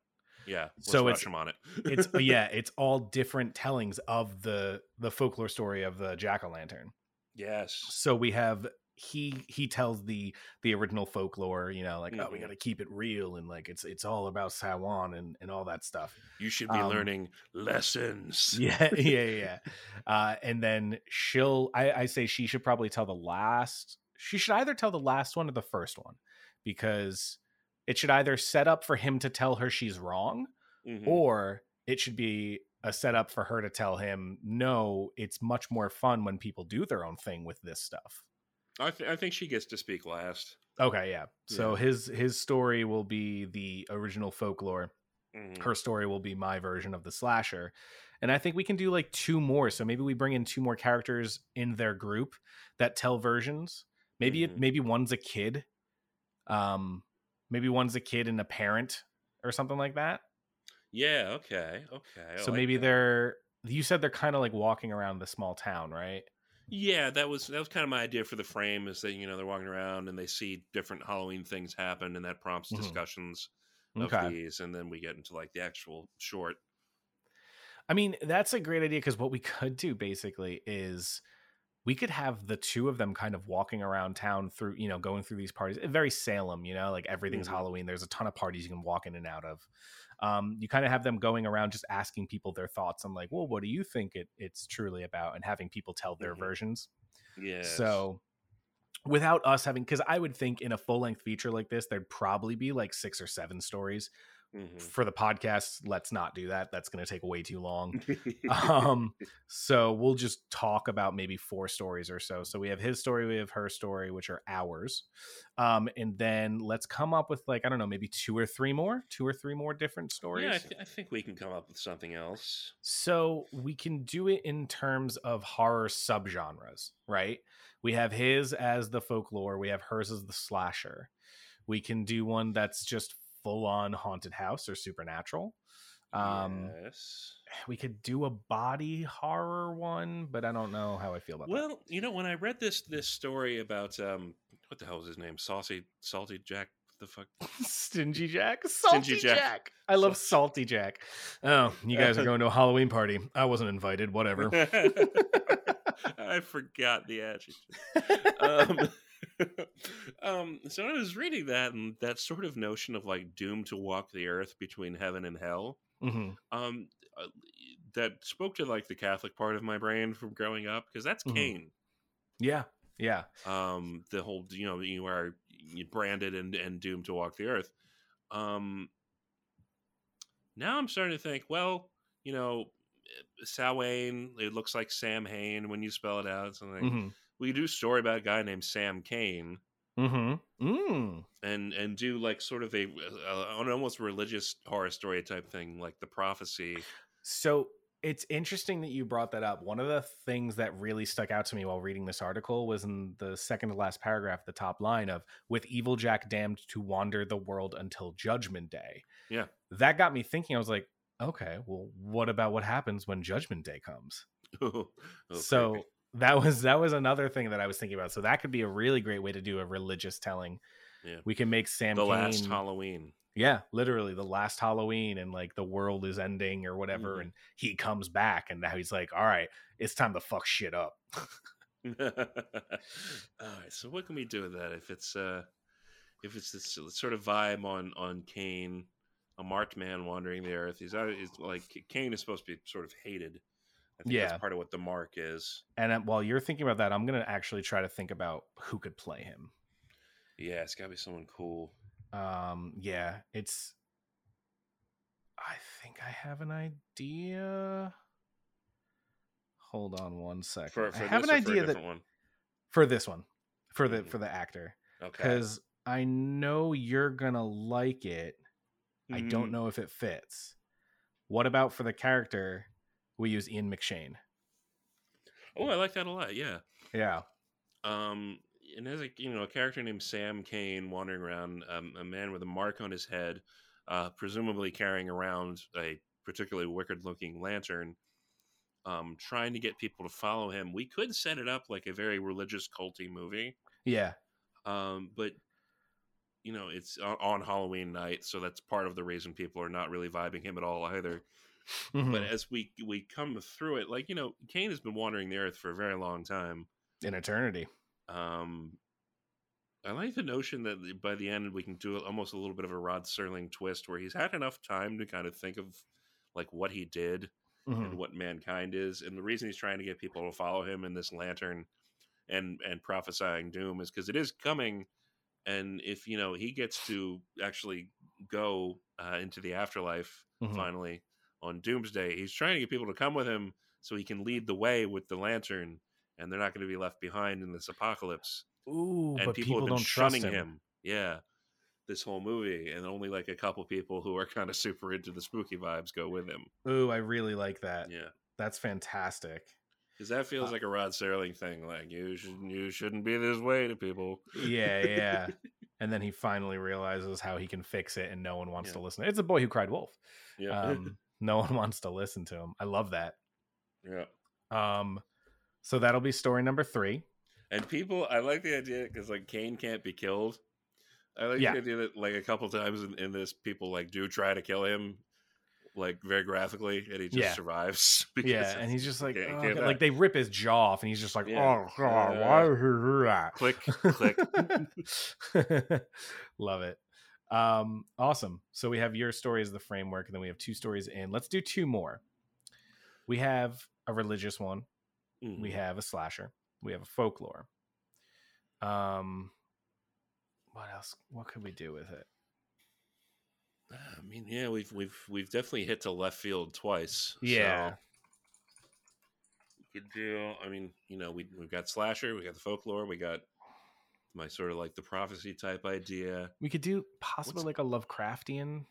Speaker 2: Yeah,
Speaker 4: So it's-
Speaker 2: on it.
Speaker 4: It's yeah, it's all different tellings of the the folklore story of the jack o' lantern.
Speaker 2: yes,
Speaker 4: So we have he he tells the the original folklore, you know, like oh, we
Speaker 2: Mhm.
Speaker 4: got to keep it real and like it's it's all about Taiwan and and all that stuff.
Speaker 2: you should be
Speaker 4: um,
Speaker 2: learning lessons.
Speaker 4: Yeah, yeah, yeah. Uh, and then she'll, I, I say she should probably tell the last. She should either tell the last one or the first one, because it should either set up for him to tell her she's wrong,
Speaker 2: Mhm.
Speaker 4: or it should be a setup for her to tell him, no, it's much more fun when people do their own thing with this stuff.
Speaker 2: I, th- I think she gets to speak last.
Speaker 4: Okay, yeah. So
Speaker 2: Yeah.
Speaker 4: his his story will be the original folklore.
Speaker 2: Mhm.
Speaker 4: her story will be my version of the slasher and i think we can do like two more so maybe we bring in two more characters in their group that tell versions maybe it
Speaker 2: Mhm.
Speaker 4: maybe one's a kid um maybe one's a kid and a parent or something like that
Speaker 2: Yeah. Okay. Okay. I
Speaker 4: so
Speaker 2: like
Speaker 4: maybe
Speaker 2: that.
Speaker 4: they're you said they're kind of like walking around the small town right
Speaker 2: Yeah, that was that was kind of my idea for the frame is that you know they're walking around and they see different Halloween things happen and that prompts
Speaker 4: Mhm.
Speaker 2: discussions of
Speaker 4: okay
Speaker 2: these and then we get into like the actual short.
Speaker 4: I mean, that's a great idea because what we could do basically is we could have the two of them kind of walking around town through, you know, going through these parties. Very Salem, you know, like everything's
Speaker 2: Mhm.
Speaker 4: Halloween. There's a ton of parties you can walk in and out of. Um, you kind of have them going around just asking people their thoughts on like, well, what do you think it, it's truly about? And having people tell their
Speaker 2: Mhm.
Speaker 4: versions.
Speaker 2: Yeah.
Speaker 4: So without us having, because I would think in a full length feature like this, there'd probably be like six or seven stories.
Speaker 2: Mm-hmm.
Speaker 4: For the podcast, let's not do that. That's going to take way too long um so we'll just talk about maybe four stories or so so we have his story we have her story which are ours um and then let's come up with like i don't know maybe two or three more two or three more different stories
Speaker 2: yeah, I, th- I think we can come up with something else.
Speaker 4: so we can do it in terms of horror subgenres right we have his as the folklore we have hers as the slasher we can do one that's just full on haunted house or supernatural um
Speaker 2: yes.
Speaker 4: we could do a body horror one, but I don't know how I feel about
Speaker 2: Well, you know, when I read this this story about um, what the hell was his name? Saucy, salty Jack. The fuck?
Speaker 4: Stingy Jack, Salty
Speaker 2: Jack.
Speaker 4: Jack. I love Salty Jack. Oh, you guys are going to a Halloween party. I wasn't invited. Whatever.
Speaker 2: I forgot the adjective. um, um, so I was reading that, and that sort of notion of like doomed to walk the earth between heaven and hell.
Speaker 4: hmm
Speaker 2: Um, uh, that spoke to like the Catholic part of my brain from growing up because that's
Speaker 4: Mhm.
Speaker 2: Cain.
Speaker 4: Yeah, yeah.
Speaker 2: Um, the whole you know you are branded and and doomed to walk the earth. Um, now I'm starting to think, well, you know, Samhain. It looks like Sam Hain when you spell it out. Something. like,
Speaker 4: hmm
Speaker 2: we do a story about a guy named Sam Kane
Speaker 4: hmm Mm.
Speaker 2: and and do like sort of a, a an almost religious horror story type thing like the prophecy
Speaker 4: So it's interesting that you brought that up. One of the things that really stuck out to me while reading this article was in the second to last paragraph, the top line of with evil Jack damned to wander the world until judgment day.
Speaker 2: Yeah.
Speaker 4: That got me thinking. I was like, okay, well, what about what happens when judgment day comes?
Speaker 2: Oh,
Speaker 4: so
Speaker 2: creepy.
Speaker 4: That was that was another thing that I was thinking about. So that could be a really great way to do a religious telling.
Speaker 2: Yeah.
Speaker 4: We can make Sam
Speaker 2: the
Speaker 4: Kane.
Speaker 2: last Halloween.
Speaker 4: Yeah, literally the last Halloween and like the world is ending or whatever,
Speaker 2: Mhm.
Speaker 4: and he comes back and now he's like, All right, it's time to fuck shit up.
Speaker 2: All right, so what can we do with that? If it's uh, if it's this sort of vibe on on Cain, a marked man wandering the earth. He's, he's like Cain is supposed to be sort of hated. I think
Speaker 4: Yeah.
Speaker 2: that's part of what the mark is.
Speaker 4: And uh, while you're thinking about that, I'm gonna actually try to think about who could play him.
Speaker 2: Yeah, it's got to be someone cool.
Speaker 4: Um, yeah, it's. I think I have an idea. Hold on one second.
Speaker 2: For, for
Speaker 4: I have an
Speaker 2: or for a
Speaker 4: idea that
Speaker 2: one.
Speaker 4: for this one, for the
Speaker 2: Mhm.
Speaker 4: for the actor,
Speaker 2: Okay.
Speaker 4: because I know you're gonna like it. I don't
Speaker 2: Mhm.
Speaker 4: know if it fits. What about for the character? We use Ian McShane.
Speaker 2: Oh, I like that a lot. Yeah.
Speaker 4: Yeah.
Speaker 2: Um, and there's a you know a character named Sam Kane wandering around, um, a man with a mark on his head, uh, presumably carrying around a particularly wicked-looking lantern, um, trying to get people to follow him. We could set it up like a very religious, culty movie,
Speaker 4: Yeah.
Speaker 2: um, but you know it's on, on Halloween night, so that's part of the reason people are not really vibing him at all either. But
Speaker 4: Mhm.
Speaker 2: as we we come through it, like you know, Cain has been wandering the earth for a very long time.
Speaker 4: In eternity.
Speaker 2: Um, I like the notion that by the end we can do almost a little bit of a Rod Serling twist, where he's had enough time to kind of think of like what he did
Speaker 4: Mhm.
Speaker 2: and what mankind is, and the reason he's trying to get people to follow him in this lantern and and prophesying doom is because it is coming, and if you know he gets to actually go uh, into the afterlife
Speaker 4: Mhm.
Speaker 2: finally on Doomsday, he's trying to get people to come with him so he can lead the way with the lantern, and they're not going to be left behind in this apocalypse
Speaker 4: Ooh,
Speaker 2: and
Speaker 4: but
Speaker 2: people,
Speaker 4: people,
Speaker 2: have been
Speaker 4: don't trust
Speaker 2: shunning
Speaker 4: him.
Speaker 2: him. Yeah, this whole movie, and only like a couple people who are kind of super into the spooky vibes go with him.
Speaker 4: Ooh, I really like that.
Speaker 2: Yeah,
Speaker 4: That's fantastic.
Speaker 2: because that feels
Speaker 4: Uh,
Speaker 2: like a Rod Serling thing. Like you should you shouldn't be this way to people.
Speaker 4: Yeah, yeah. and then he finally realizes how he can fix it, and no one wants
Speaker 2: Yeah.
Speaker 4: to listen. It's a boy who cried wolf.
Speaker 2: Yeah,
Speaker 4: Um, no one wants to listen to him. I love that.
Speaker 2: yeah.
Speaker 4: Um, so that'll be story number three.
Speaker 2: And people, I like the idea because like Cain can't be killed. I like
Speaker 4: Yeah.
Speaker 2: the idea that like a couple times in, in this, people like do try to kill him, like very graphically, and he just
Speaker 4: Yeah.
Speaker 2: survives. because
Speaker 4: Yeah, and he's just like,
Speaker 2: can't-
Speaker 4: "Oh,
Speaker 2: can't
Speaker 4: like they rip his jaw off, and he's just like,
Speaker 2: Yeah.
Speaker 4: oh, God, why
Speaker 2: Uh,
Speaker 4: that?
Speaker 2: click, click.
Speaker 4: Love it. Um, awesome. So we have your story as the framework, and then we have two stories in. Let's do two more. We have a religious one.
Speaker 2: Mhm.
Speaker 4: We have a slasher. We have a folklore. Um, what else? What could we do with it?
Speaker 2: I mean, yeah, we've we've we've definitely hit to left field twice.
Speaker 4: Yeah.
Speaker 2: so we could do. I mean, you know, we we've got slasher, we got the folklore, we got my sort of like the prophecy type idea.
Speaker 4: We could do possibly
Speaker 2: What's-
Speaker 4: like a Lovecraftian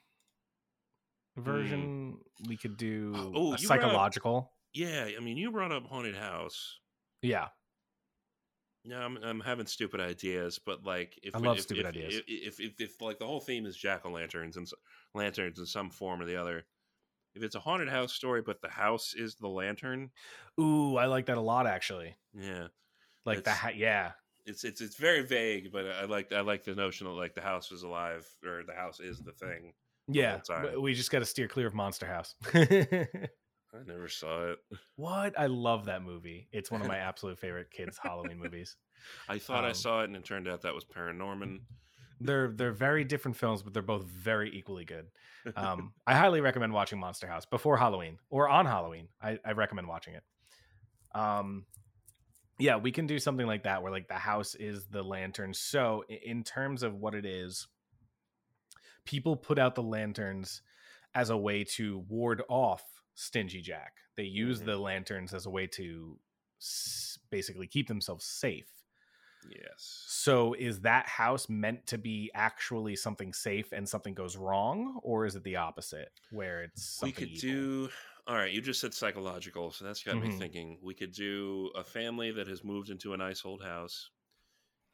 Speaker 4: mm. version. We could do
Speaker 2: Oh,
Speaker 4: a
Speaker 2: brought up-
Speaker 4: psychological.
Speaker 2: Yeah, I mean, you brought up haunted house.
Speaker 4: Yeah.
Speaker 2: Yeah, I'm I'm having stupid ideas, but like if
Speaker 4: I love
Speaker 2: if,
Speaker 4: stupid
Speaker 2: if,
Speaker 4: ideas.
Speaker 2: If, if, if if like the whole theme is jack o' lanterns and lanterns in some form or the other, if it's a haunted house story, but the house is the lantern,
Speaker 4: Ooh, I like that a lot actually.
Speaker 2: yeah,
Speaker 4: Like the ha- yeah.
Speaker 2: It's it's it's very vague, but I like I like the notion that like the house is alive or the house is the thing.
Speaker 4: Yeah. w- We just got to steer clear of Monster House.
Speaker 2: I never saw it.
Speaker 4: what? I love that movie. It's one of my absolute favorite kids Halloween movies.
Speaker 2: I thought I
Speaker 4: Um,
Speaker 2: saw it, and it turned out that was Paranorman.
Speaker 4: They're they're very different films, but they're both very equally good. Um, I highly recommend watching Monster House before Halloween or on Halloween. I, I recommend watching it. Um, yeah, we can do something like that where like the house is the lantern. So in terms of what it is, people put out the lanterns as a way to ward off Stingy Jack. They use
Speaker 2: Mhm.
Speaker 4: the lanterns as a way to s- basically keep themselves safe.
Speaker 2: yes.
Speaker 4: So is that house meant to be actually something safe and something goes wrong, or is it the opposite where it's
Speaker 2: we could
Speaker 4: evil?
Speaker 2: do all right you just said psychological so that's got me
Speaker 4: Mhm.
Speaker 2: thinking we could do a family that has moved into a nice old house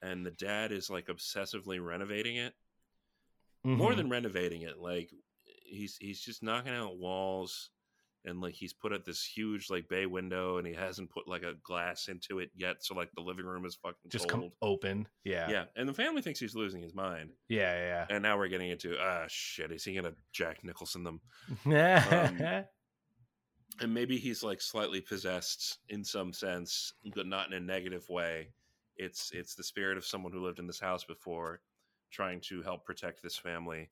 Speaker 2: and the dad is like obsessively renovating it more
Speaker 4: Mhm.
Speaker 2: than renovating it like he's he's just knocking out walls and like he's put up this huge like bay window, and he hasn't put like a glass into it yet, so like the living room is fucking
Speaker 4: Just
Speaker 2: cold.
Speaker 4: come open. Yeah.
Speaker 2: yeah, and the family thinks he's losing his mind,
Speaker 4: Yeah. Yeah.
Speaker 2: and now we're getting into ah shit, is he gonna Jack Nicholson them?
Speaker 4: yeah.
Speaker 2: and maybe he's like slightly possessed in some sense, but not in a negative way. It's it's the spirit of someone who lived in this house before, trying to help protect this family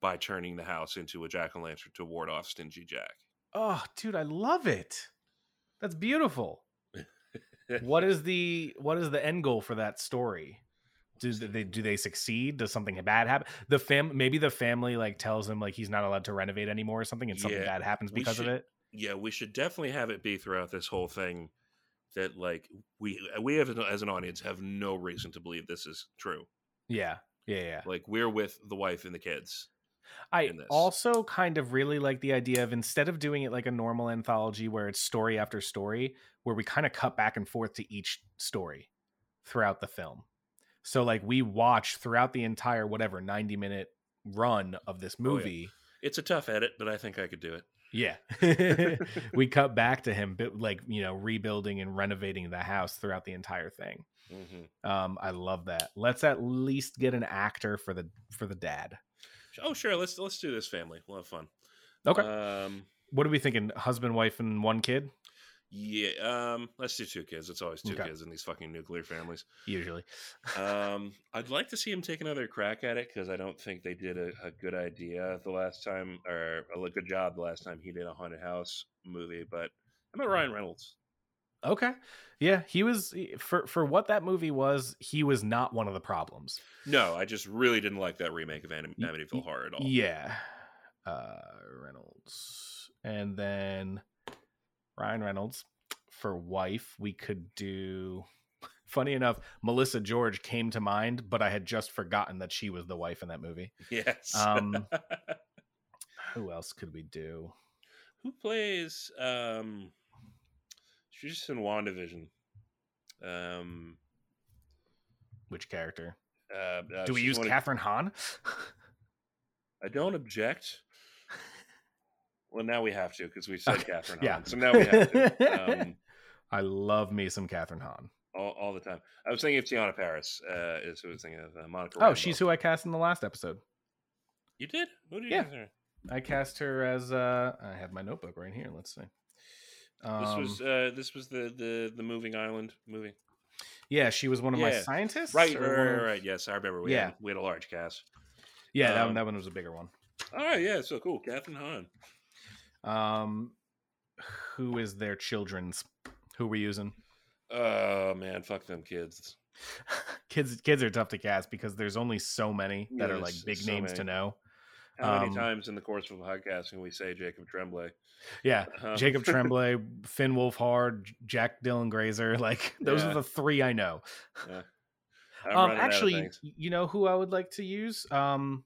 Speaker 2: by turning the house into a jack o' lantern to ward off Stingy Jack.
Speaker 4: oh, dude, I love it. That's beautiful. what is the what is the end goal for that story? Do they do they succeed? Does something bad happen? The fam maybe the family like tells him like he's not allowed to renovate anymore or something, and something
Speaker 2: Yeah,
Speaker 4: bad happens because of it.
Speaker 2: Yeah, we should definitely have it be throughout this whole thing that like we uh, we have as an audience have no reason to believe this is true.
Speaker 4: Yeah, yeah, yeah.
Speaker 2: Like we're with the wife and the kids.
Speaker 4: I also kind of really like the idea of instead of doing it like a normal anthology where it's story after story, where we kind of cut back and forth to each story throughout the film. So like we watch throughout the entire whatever 90 minute run of this
Speaker 2: Oh, yeah.
Speaker 4: movie.
Speaker 2: It's a tough edit, but I think I could do it.
Speaker 4: Yeah. we cut back to him like, you know, rebuilding and renovating the house throughout the entire thing.
Speaker 2: hmm
Speaker 4: Um I love that. Let's at least get an actor for the for the dad.
Speaker 2: Oh, sure. Let's let's do this family. We'll have fun.
Speaker 4: Okay.
Speaker 2: Um,
Speaker 4: what are we thinking? Husband, wife and one kid?
Speaker 2: Yeah. Um, let's do two kids. It's always two
Speaker 4: Okay.
Speaker 2: kids in these fucking nuclear families.
Speaker 4: Usually.
Speaker 2: Um, I'd like to see him take another crack at it because I don't think they did a, a good idea the last time, or a good job the last time he did a haunted house movie. But I'm at Ryan Reynolds.
Speaker 4: Okay. Yeah, he was for for what that movie was, he was not one of the problems.
Speaker 2: No, I just really didn't like that remake of Anim- Amityville Horror at all.
Speaker 4: Yeah. Uh Reynolds. And then Ryan Reynolds for wife, we could do funny enough, Melissa George came to mind, but I had just forgotten that she was the wife in that movie.
Speaker 2: Yes.
Speaker 4: Um, Who else could we do?
Speaker 2: Who plays? Um, she's just in WandaVision. Um,
Speaker 4: Which character?
Speaker 2: uh, uh,
Speaker 4: do we use
Speaker 2: one of-
Speaker 4: Kathryn Hahn?
Speaker 2: I don't object. Well, now we have to because we said
Speaker 4: Okay,
Speaker 2: Kathryn
Speaker 4: yeah.
Speaker 2: Hahn, so now we have to um,
Speaker 4: I love me some Kathryn Hahn.
Speaker 2: all, all the time. I was thinking of Teyonah Parris. Uh, is who I was thinking of uh, Monica.
Speaker 4: Oh,
Speaker 2: Rambeau.
Speaker 4: she's who I cast in the last episode.
Speaker 2: you did. Who did you
Speaker 4: Yeah.
Speaker 2: cast her?
Speaker 4: I cast her as uh I have my notebook right here. Let's see.
Speaker 2: This
Speaker 4: Um,
Speaker 2: was uh, this was the the the moving island movie.
Speaker 4: yeah, she was one of my scientists.
Speaker 2: Right, right, right, right. Yes, I remember. We
Speaker 4: Yeah.
Speaker 2: had we had a large cast.
Speaker 4: Yeah, that one,
Speaker 2: Um,
Speaker 4: that one was a bigger one.
Speaker 2: All right, yeah, so cool. Kathryn Hahn.
Speaker 4: Um, who is their children's? Who we using?
Speaker 2: Oh man, fuck them kids.
Speaker 4: kids, kids are tough to cast because there's only so many that
Speaker 2: Yeah,
Speaker 4: are like big
Speaker 2: so
Speaker 4: names to know.
Speaker 2: How many
Speaker 4: Um,
Speaker 2: times in the course of a podcast can we say Jacob Tremblay?
Speaker 4: Yeah,
Speaker 2: Uh,
Speaker 4: Jacob Tremblay, Finn Wolfhard, Jack Dylan Grazer. Like those
Speaker 2: Yeah.
Speaker 4: are the three I know.
Speaker 2: I'm
Speaker 4: um,
Speaker 2: running out of
Speaker 4: actually, you know who I would like to use? Um,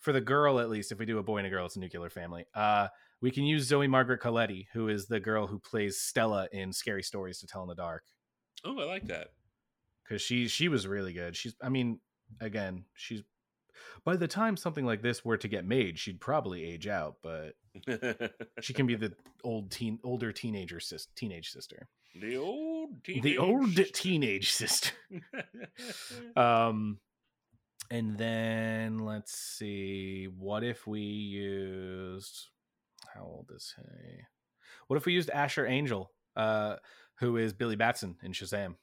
Speaker 4: for the girl, at least, if we do a boy and a girl, it's a nuclear family. Uh, we can use Zoe Margaret Colletti, who is the girl who plays Stella in Scary Stories to Tell in the Dark,
Speaker 2: oh, I like that.
Speaker 4: because she she was really good. She's, I mean, again, she's. By the time something like this were to get made, she'd probably age out, but she can be the old teen, older teenager sis, teenage sister,
Speaker 2: the old teenage
Speaker 4: the old
Speaker 2: sister.
Speaker 4: teenage sister. Um, and then let's see. What if we used? How old is he? What if we used Asher Angel, uh, who is Billy Batson in Shazam?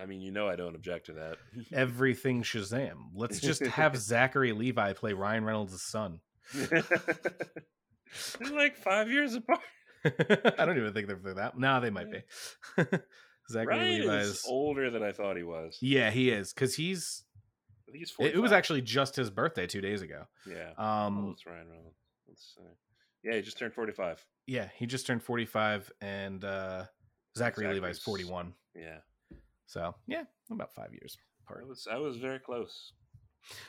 Speaker 2: I mean, you know, I don't object to that.
Speaker 4: Everything Shazam. Let's just have Zachary Levi play Ryan Reynolds' son.
Speaker 2: They're like five years apart.
Speaker 4: I don't even think they're that. No, they might be. Zachary
Speaker 2: Ryan
Speaker 4: Levi
Speaker 2: is older than I thought he was.
Speaker 4: Yeah, he is because he's.
Speaker 2: I think he's
Speaker 4: It, it was actually just his birthday two days ago.
Speaker 2: yeah.
Speaker 4: Um,
Speaker 2: oh, it's Ryan Reynolds. Let's see. Yeah, he just turned forty-five.
Speaker 4: Yeah, he just turned 45 and uh Zachary Levi's 41.
Speaker 2: Yeah,
Speaker 4: So, yeah, about 5 years
Speaker 2: I was I was very close.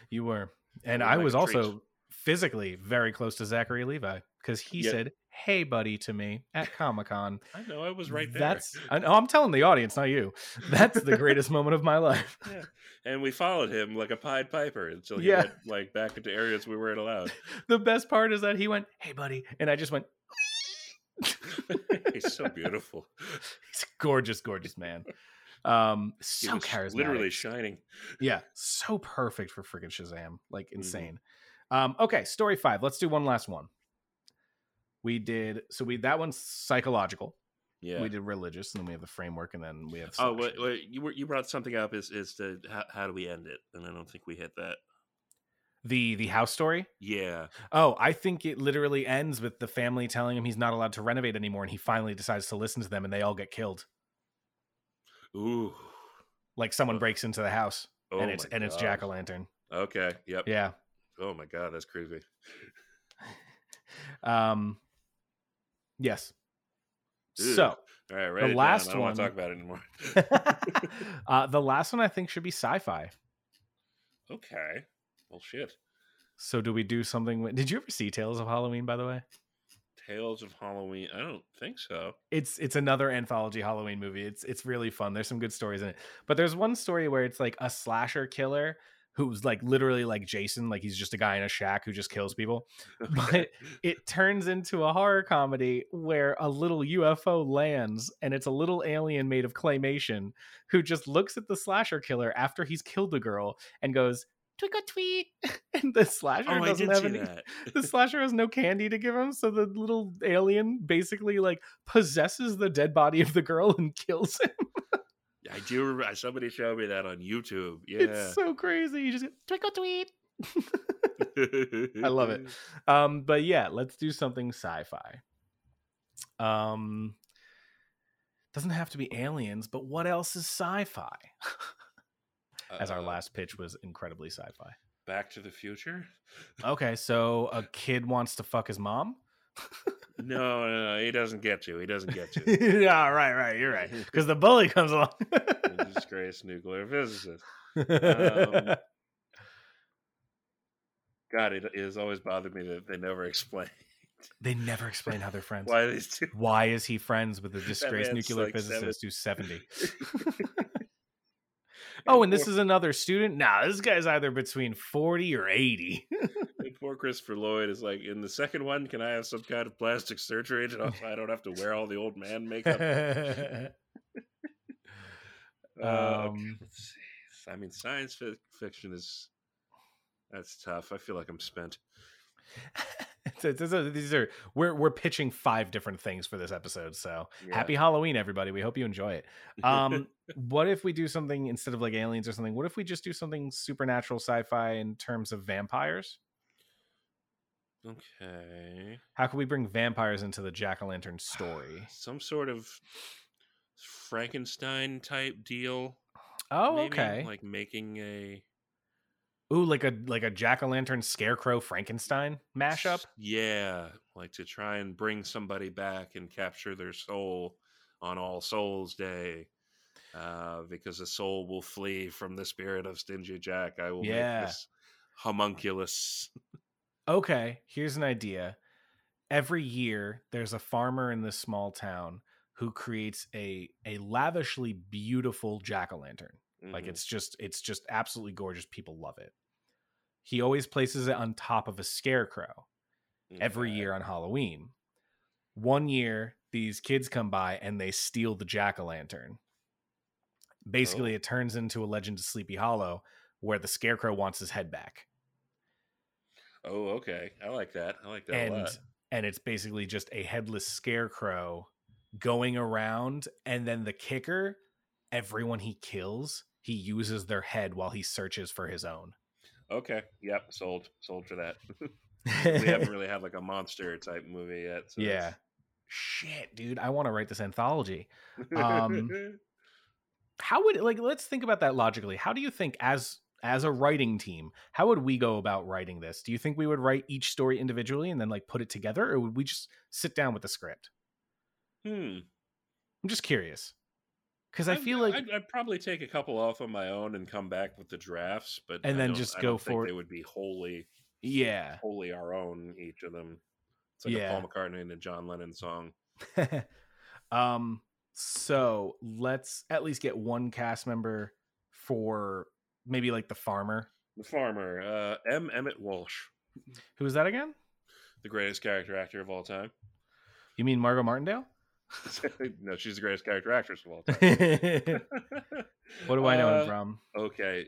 Speaker 4: You were. And I
Speaker 2: like
Speaker 4: was
Speaker 2: a treat.
Speaker 4: also physically very close to Zachary Levi cuz he
Speaker 2: Yeah.
Speaker 4: said, "Hey buddy" to me at Comic-Con.
Speaker 2: I know I was right there.
Speaker 4: That's I know, I'm telling the audience, not you. That's the greatest moment of my life.
Speaker 2: yeah. And we followed him like a Pied Piper until he
Speaker 4: Yeah.
Speaker 2: went like back into areas we weren't allowed.
Speaker 4: the best part is that he went, "Hey buddy." And I just went
Speaker 2: He's so beautiful.
Speaker 4: He's a gorgeous, gorgeous man. Um, so charismatic.
Speaker 2: literally shining.
Speaker 4: Yeah, so perfect for freaking Shazam. Like
Speaker 2: Mm-hmm.
Speaker 4: insane. Um, okay, story five. Let's do one last one. We did so we that one's psychological.
Speaker 2: Yeah.
Speaker 4: We did religious, and then we have the framework, and then we have.
Speaker 2: Oh, wait, wait, you were, you brought something up. Is is to how, how do we end it? And I don't think we hit that.
Speaker 4: the the house story.
Speaker 2: Yeah.
Speaker 4: Oh, I think it literally ends with the family telling him he's not allowed to renovate anymore, and he finally decides to listen to them, and they all get killed.
Speaker 2: Ooh.
Speaker 4: Like someone
Speaker 2: Oh.
Speaker 4: breaks into the house,
Speaker 2: Oh
Speaker 4: and it's and it's. Jack o' Lantern.
Speaker 2: Okay. Yep.
Speaker 4: Yeah.
Speaker 2: Oh my god, that's creepy.
Speaker 4: Um. Yes.
Speaker 2: Ew.
Speaker 4: So
Speaker 2: All right, it
Speaker 4: last
Speaker 2: down. I don't want to
Speaker 4: one-
Speaker 2: talk about it anymore.
Speaker 4: uh, the last one I think should be sci-fi.
Speaker 2: okay. Well, shit.
Speaker 4: So do we do something? With, did you ever see Tales of Halloween? By the way,
Speaker 2: Tales of Halloween. I don't think so.
Speaker 4: it's it's another anthology Halloween movie. It's it's really fun. There's some good stories in it. But there's one story where it's like a slasher killer who's like literally like Jason, like he's just a guy in a shack who just kills people. But it turns into a horror comedy where a little UFO lands and it's a little alien made of claymation who just looks at the slasher killer after he's killed the girl and goes tweet a tweet and the slasher
Speaker 2: oh,
Speaker 4: doesn't have any
Speaker 2: that.
Speaker 4: the slasher has no candy to give him, so the little alien basically like possesses the dead body of the girl and kills him.
Speaker 2: I do remember somebody showed me that on YouTube. Yeah.
Speaker 4: It's so crazy. You just twinkle tweet. I love it. Um, but yeah, let's do something sci-fi. Um, doesn't have to be aliens, but what else is sci-fi? As our
Speaker 2: Uh,
Speaker 4: last pitch was incredibly sci-fi.
Speaker 2: Back to the Future?
Speaker 4: Okay, so a kid wants to fuck his mom.
Speaker 2: No, no, no, he doesn't get you. He doesn't get you.
Speaker 4: yeah, right, right. You're right. Because the bully comes along.
Speaker 2: The disgraced nuclear physicist. Um, God, it, it has always bothered me that they never explain
Speaker 4: they never explain how they're friends.
Speaker 2: why these two.
Speaker 4: Why is he friends with a disgraced nuclear
Speaker 2: like
Speaker 4: physicist who's 70? oh, and this is another student? Nah, this guy's either between 40 or 80.
Speaker 2: Poor Christopher Lloyd is like, in the second one, can I have some kind of plastic surgery? Also I don't have to wear all the old man makeup. Uh, okay,
Speaker 4: Um,
Speaker 2: let's see. I mean, science fi- fiction is that's tough. I feel like I'm spent.
Speaker 4: These are we're we're pitching five different things for this episode. So
Speaker 2: Yeah.
Speaker 4: happy Halloween, everybody. We hope you enjoy it. Um, what if we do something instead of like aliens or something? What if we just do something supernatural sci-fi in terms of vampires?
Speaker 2: Okay,
Speaker 4: How can we bring vampires into the Jack o' Lantern story?
Speaker 2: some sort of Frankenstein type deal.
Speaker 4: Oh,
Speaker 2: maybe?
Speaker 4: okay.
Speaker 2: Like making a
Speaker 4: Ooh, like a like a Jack o' Lantern Scarecrow Frankenstein mashup.
Speaker 2: Yeah, like to try and bring somebody back and capture their soul on All Souls Day. Uh, because a soul will flee from the spirit of Stingy Jack. I will
Speaker 4: Yeah.
Speaker 2: make this homunculus.
Speaker 4: Okay, here's an idea. Every year, there's a farmer in this small town who creates a a lavishly beautiful jack o' lantern. Like
Speaker 2: Mhm.
Speaker 4: it's just it's just absolutely gorgeous. People love it. He always places it on top of a scarecrow every year on Halloween. One year, these kids come by and they steal the jack o' lantern. Basically,
Speaker 2: Oh.
Speaker 4: it turns into a Legend of Sleepy Hollow where the scarecrow wants his head back.
Speaker 2: Oh, okay. I like that. I like that a
Speaker 4: and
Speaker 2: lot.
Speaker 4: and it's basically just a headless scarecrow going around and then the kicker everyone he kills he uses their head while he searches for his own
Speaker 2: Okay. Yep. Sold. Sold for that. we haven't really had like a monster type movie yet. So
Speaker 4: yeah shit dude i want to write this anthology Um, how would like let's think about that logically how do you think as as a writing team how would we go about writing this do you think we would write each story individually and then like put it together or would we just sit down with the script
Speaker 2: hmm.
Speaker 4: i'm just curious because i
Speaker 2: I'd-
Speaker 4: feel like
Speaker 2: I'd, I'd probably take a couple off on my own and come back with the drafts, but
Speaker 4: And
Speaker 2: I
Speaker 4: then just go for-
Speaker 2: They would be wholly,
Speaker 4: yeah
Speaker 2: wholly our own. Each of them. It's like
Speaker 4: Yeah.
Speaker 2: a Paul McCartney and a John Lennon song.
Speaker 4: um so let's at least get one cast member for maybe like the farmer
Speaker 2: The farmer, uh, M. Emmett Walsh,
Speaker 4: who is that again
Speaker 2: the greatest character actor of all time.
Speaker 4: You mean Margo Martindale?
Speaker 2: no, she's the greatest character actress of all time.
Speaker 4: what do I know
Speaker 2: Uh,
Speaker 4: him from?
Speaker 2: Okay,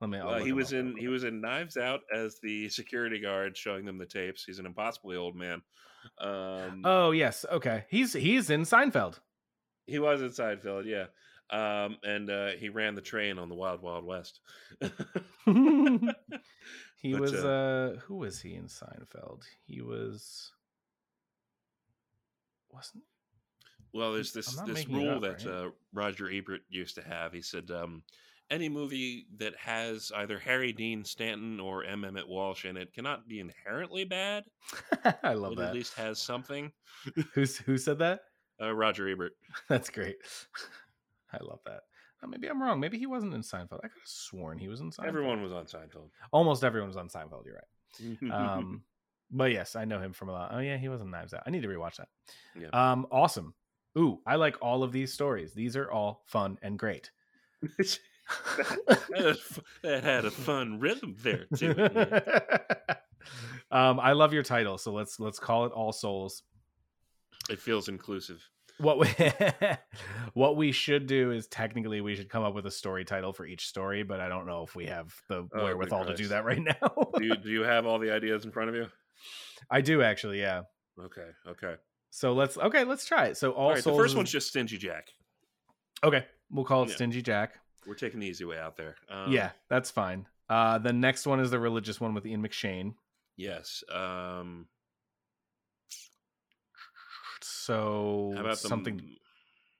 Speaker 4: Let me.
Speaker 2: Uh, he was in he was in Knives Out as the security guard, showing them the tapes. He's an impossibly old man. Um,
Speaker 4: Oh yes, okay. He's he's in Seinfeld.
Speaker 2: He was in Seinfeld, yeah. Um, and uh, he ran the train on the Wild Wild West.
Speaker 4: he
Speaker 2: But,
Speaker 4: was
Speaker 2: uh,
Speaker 4: uh who was he in Seinfeld? He was wasn't
Speaker 2: well, there's this this rule
Speaker 4: up,
Speaker 2: that
Speaker 4: right?
Speaker 2: uh, Roger Ebert used to have. He said um, any movie that has either Harry Dean Stanton or M. Emmett Walsh in it cannot be inherently bad.
Speaker 4: I love
Speaker 2: It at least has something.
Speaker 4: Who's who said that?
Speaker 2: Uh, Roger Ebert.
Speaker 4: That's great. I love that. Uh, maybe I'm wrong. Maybe he wasn't in Seinfeld. I could have sworn he was in Seinfeld.
Speaker 2: Everyone was on Seinfeld.
Speaker 4: almost everyone was on Seinfeld. You're right. Um, but yes, I know him from a lot. Oh yeah, he was in Knives Out. I need to rewatch that.
Speaker 2: Yeah.
Speaker 4: Um, awesome. Ooh, I like all of these stories. These are all fun and great.
Speaker 2: that, that had a fun rhythm there too.
Speaker 4: um, I love your title, so let's let's call it All Souls.
Speaker 2: It feels inclusive.
Speaker 4: What we what we should do is technically we should come up with a story title for each story, but I don't know if we have the
Speaker 2: good
Speaker 4: wherewithal to do that right now.
Speaker 2: Do you, do you have all the ideas in front of you?
Speaker 4: I do actually, yeah.
Speaker 2: Okay, okay.
Speaker 4: So let's okay, let's try it. So All,
Speaker 2: All right, the first
Speaker 4: is-
Speaker 2: one's just Stingy Jack.
Speaker 4: okay. We'll call it
Speaker 2: Yeah.
Speaker 4: Stingy Jack.
Speaker 2: We're taking the easy way out there. Um,
Speaker 4: yeah, that's fine. Uh, the next one is the religious one with Ian McShane.
Speaker 2: Yes. Um,
Speaker 4: So
Speaker 2: how about the
Speaker 4: something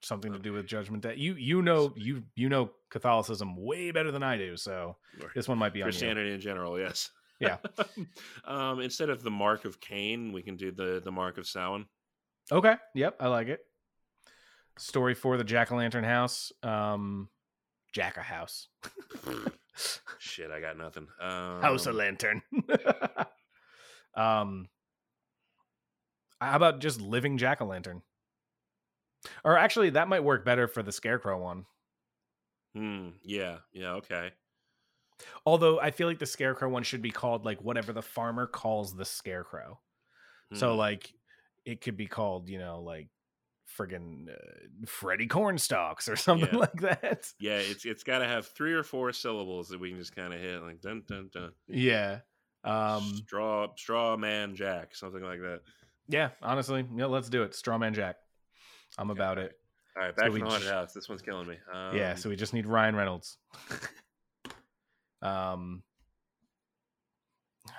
Speaker 4: something to do with Judgment Day. You you know you you know Catholicism way better than I do, so
Speaker 2: or
Speaker 4: this one might be.
Speaker 2: Christianity in general? Yes.
Speaker 4: Yeah.
Speaker 2: um, instead of the mark of Cain, we can do the the mark of Samhain.
Speaker 4: Okay. Yep, I like it. Story for the Jack o' Lantern House. Um, Jack a House.
Speaker 2: Shit, I got nothing. Um,
Speaker 4: House a Lantern. um, how about just living Jack o' Lantern? Or actually, that might work better for the Scarecrow one.
Speaker 2: Hmm. Yeah. Yeah. Okay.
Speaker 4: Although I feel like the Scarecrow one should be called like whatever the farmer calls the Scarecrow. So
Speaker 2: Hmm.
Speaker 4: like it could be called, you know, like friggin' uh, Freddy Cornstalks or something
Speaker 2: Yeah.
Speaker 4: like that.
Speaker 2: Yeah, it's it's got to have three or four syllables that we can just kind of hit, like dun dun dun.
Speaker 4: Yeah. Um
Speaker 2: straw straw man Jack, something like that.
Speaker 4: Yeah, honestly, yeah, let's do it. Strawman Jack. I'm
Speaker 2: Okay,
Speaker 4: about it.
Speaker 2: All right,
Speaker 4: So
Speaker 2: back to the haunted
Speaker 4: j-
Speaker 2: house. This one's killing me. Um,
Speaker 4: yeah, so we just need Ryan Reynolds. um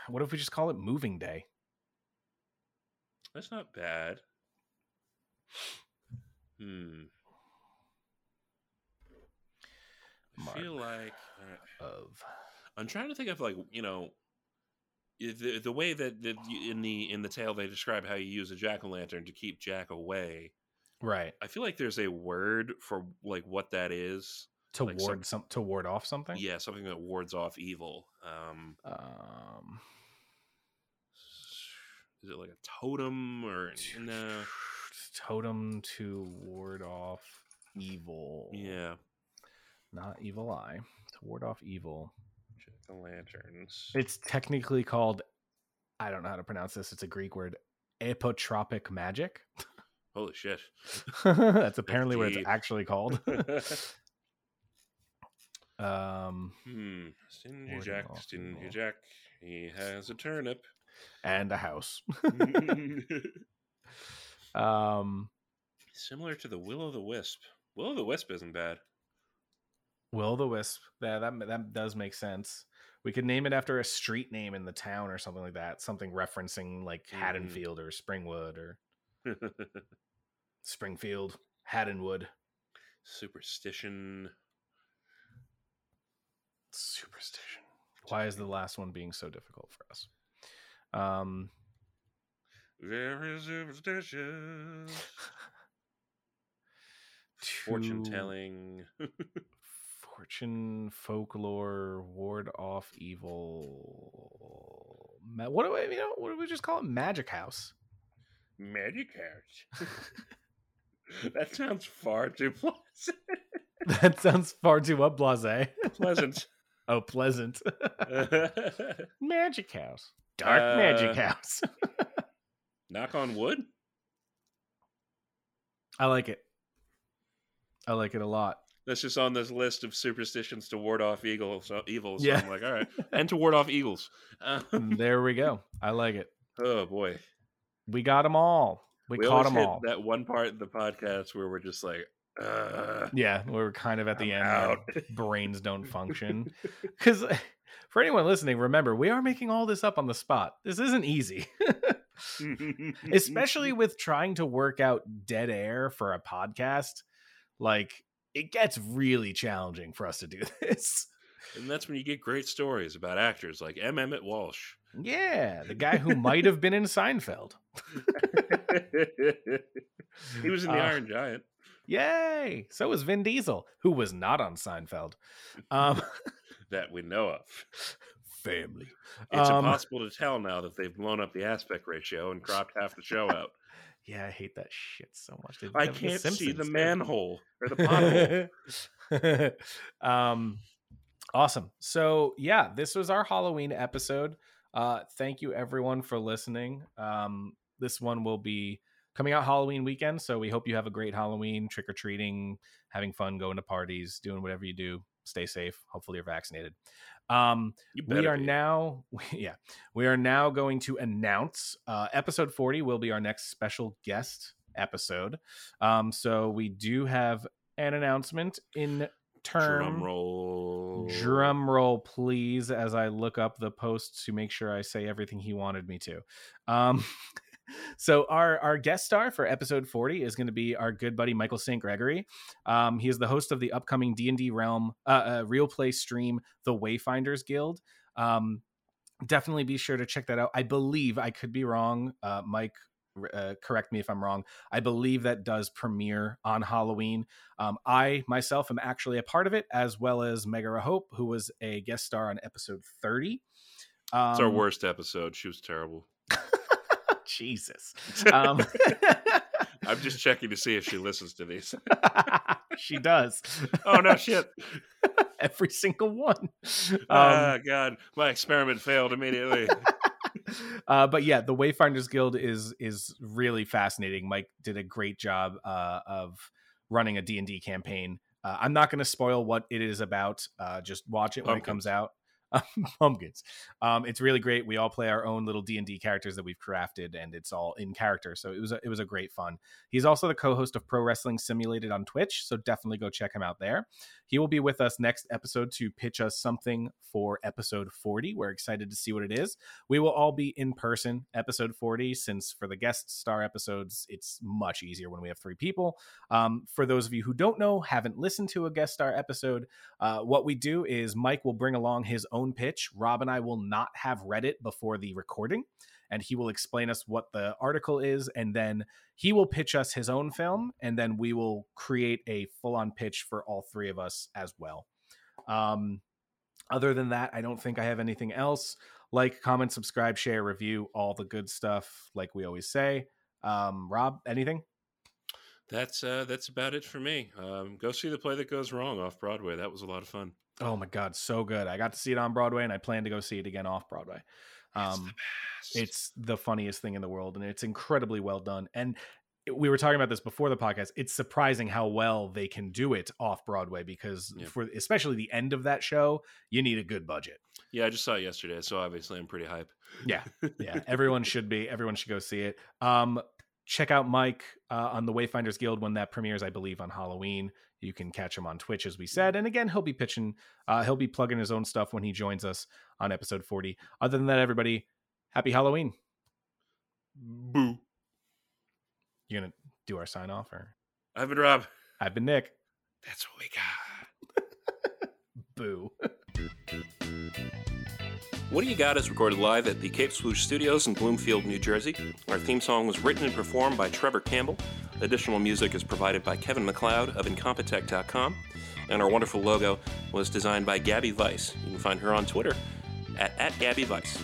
Speaker 4: what if we just call it moving day?
Speaker 2: that's not bad. Hmm. I
Speaker 4: Mark
Speaker 2: feel like right.
Speaker 4: Of
Speaker 2: I'm trying to think of like you know the the way that, that you, in the in the tale they describe how you use a jack o' lantern to keep Jack away.
Speaker 4: right.
Speaker 2: I feel like there's a word for like what that is.
Speaker 4: To
Speaker 2: Like
Speaker 4: ward
Speaker 2: some-
Speaker 4: some to ward off something?
Speaker 2: Yeah, something that wards off evil. Um,
Speaker 4: Um
Speaker 2: is it like a totem or no?
Speaker 4: totem to ward off evil.
Speaker 2: Yeah,
Speaker 4: Not evil eye. To ward off evil.
Speaker 2: O' lanterns.
Speaker 4: It's technically called I don't know how to pronounce this. It's a Greek word. Apotropic magic.
Speaker 2: Holy shit!
Speaker 4: That's apparently what it's actually called. um
Speaker 2: hmm. Stingy Jack, Stingy Jack. He has a turnip.
Speaker 4: and a house. um
Speaker 2: Similar to the Will o' the Wisp. Will o' the Wisp isn't bad.
Speaker 4: Will the Wisp. Yeah, that that does make sense. We could name it after a street name in the town or something like that. Something referencing like
Speaker 2: Mhm.
Speaker 4: Haddonfield or Springwood or Springfield, Haddonwood.
Speaker 2: Superstition.
Speaker 4: Superstition. Why is the last one being so difficult for us? Um,
Speaker 2: Very superstitious. Fortune telling.
Speaker 4: fortune, folklore, ward off evil. Ma- what do we, you know, what do we just call it? Magic house.
Speaker 2: Magic house. that sounds far too pleasant.
Speaker 4: That sounds far too what blase.
Speaker 2: pleasant.
Speaker 4: oh, pleasant. magic house. Dark magic
Speaker 2: Uh,
Speaker 4: house.
Speaker 2: Knock on wood.
Speaker 4: I like it. I like it a lot.
Speaker 2: That's just on this list of superstitions to ward off evil. So evil. So
Speaker 4: Yeah.
Speaker 2: I'm like, all right, and to ward off eagles. Uh,
Speaker 4: there we go. I like it.
Speaker 2: oh boy,
Speaker 4: We got them all. We,
Speaker 2: we
Speaker 4: caught them
Speaker 2: hit
Speaker 4: all.
Speaker 2: that one part in the podcast where we're just like, uh,
Speaker 4: Yeah, we're kind of at the
Speaker 2: I'm
Speaker 4: end.
Speaker 2: out.
Speaker 4: brains don't function. Because for anyone listening, remember we are making all this up on the spot. This isn't easy, especially with trying to work out dead air for a podcast. Like it gets really challenging for us to do this.
Speaker 2: and that's when you get great stories about actors like M. Emmett Walsh.
Speaker 4: Yeah, the guy who might have been in Seinfeld.
Speaker 2: he was in the
Speaker 4: Uh,
Speaker 2: Iron Giant.
Speaker 4: Yay! So was Vin Diesel, who was not on Seinfeld. Um,
Speaker 2: that we know of.
Speaker 4: family.
Speaker 2: It's
Speaker 4: Um,
Speaker 2: impossible to tell now that they've blown up the aspect ratio and cropped half the show out.
Speaker 4: Yeah, I hate that shit so much. They
Speaker 2: I
Speaker 4: with The
Speaker 2: can't see the manhole or the pothole.
Speaker 4: um, awesome. So yeah, this was our Halloween episode. Uh, thank you everyone for listening. Um, this one will be coming out Halloween weekend, so we hope you have a great Halloween, trick or treating, having fun, going to parties, doing whatever you do. Stay safe. Hopefully, you're vaccinated. Um,
Speaker 2: You
Speaker 4: we are
Speaker 2: be.
Speaker 4: now yeah we are now going to announce uh episode 40 will be our next special guest episode um so we do have an announcement in term
Speaker 2: drum roll.
Speaker 4: drum roll please as i look up the post to make sure i say everything he wanted me to um so our our guest star for episode 40 is going to be our good buddy michael st gregory um he is the host of the upcoming d&d realm uh, uh real play stream the wayfinders guild um definitely be sure to check that out i believe i could be wrong uh mike uh, correct me if i'm wrong i believe that does premiere on halloween um, I myself am actually a part of it, as well as Megara Hope, who was a guest star on episode 30. Um,
Speaker 2: It's our worst episode. She was terrible.
Speaker 4: Jesus. Um,
Speaker 2: I'm just checking to see if she listens to these.
Speaker 4: she does.
Speaker 2: oh no, shit!
Speaker 4: Every single one. Um,
Speaker 2: Ah, God, my experiment failed immediately.
Speaker 4: uh, but yeah, the Wayfinders Guild is is really fascinating. Mike did a great job uh, of running a D and D campaign. Uh, I'm not going to spoil what it is about. Uh, just watch it when it comes out. Pumpkins. Um, it's really great. We all play our own little D and D characters that we've crafted, and it's all in character. So it was a, it was a great fun. He's also the co-host of Pro Wrestling Simulated on Twitch, so definitely go check him out there. He will be with us next episode to pitch us something for episode 40. We're excited to see what it is. We will all be in person episode 40 since for the guest star episodes it's much easier when we have three people. Um, for those of you who don't know, haven't listened to a guest star episode, uh, what we do is Mike will bring along his own pitch. Rob and I will not have read it before the recording, and he will explain us what the article is, and then he will pitch us his own film, and then we will create a full on pitch for all three of us as well. Um, other than that, I don't think I have anything else. Like, comment, subscribe, share, review, all the good stuff, like we always say. Um, Rob, anything?
Speaker 2: That's uh, that's about it for me. Um, go see the play that goes wrong off Broadway. That was a lot of fun.
Speaker 4: Oh my god, so good! I got to see it on Broadway, and I plan to go see it again off Broadway.
Speaker 2: It's
Speaker 4: Um,
Speaker 2: the best.
Speaker 4: it's the funniest thing in the world, and it's incredibly well done. And we were talking about this before the podcast. It's surprising how well they can do it off Broadway because
Speaker 2: Yeah.
Speaker 4: for especially the end of that show, you need a good budget.
Speaker 2: yeah. I just saw it yesterday, so obviously I'm pretty hype.
Speaker 4: Yeah, yeah. Everyone should be. Everyone should go see it. Um, check out Mike uh, on the Wayfinders Guild when that premieres, I believe, on Halloween. You can catch him on Twitch, as we said. And again, he'll be pitching. Uh, he'll be plugging his own stuff when he joins us on episode forty. Other than that, everybody, happy Halloween.
Speaker 2: Boo.
Speaker 4: You gonna do our sign off, or
Speaker 2: I've been Rob.
Speaker 4: I've been Nick.
Speaker 2: That's what we got.
Speaker 4: Boo.
Speaker 2: What Do You Got is recorded live at the Cape Swoosh Studios in Bloomfield, New Jersey. Our theme song was written and performed by Trevor Campbell. Additional music is provided by Kevin MacLeod of Incompetech.com. And our wonderful logo was designed by Gabby Weiss. You can find her on Twitter at, at Gabby Weiss.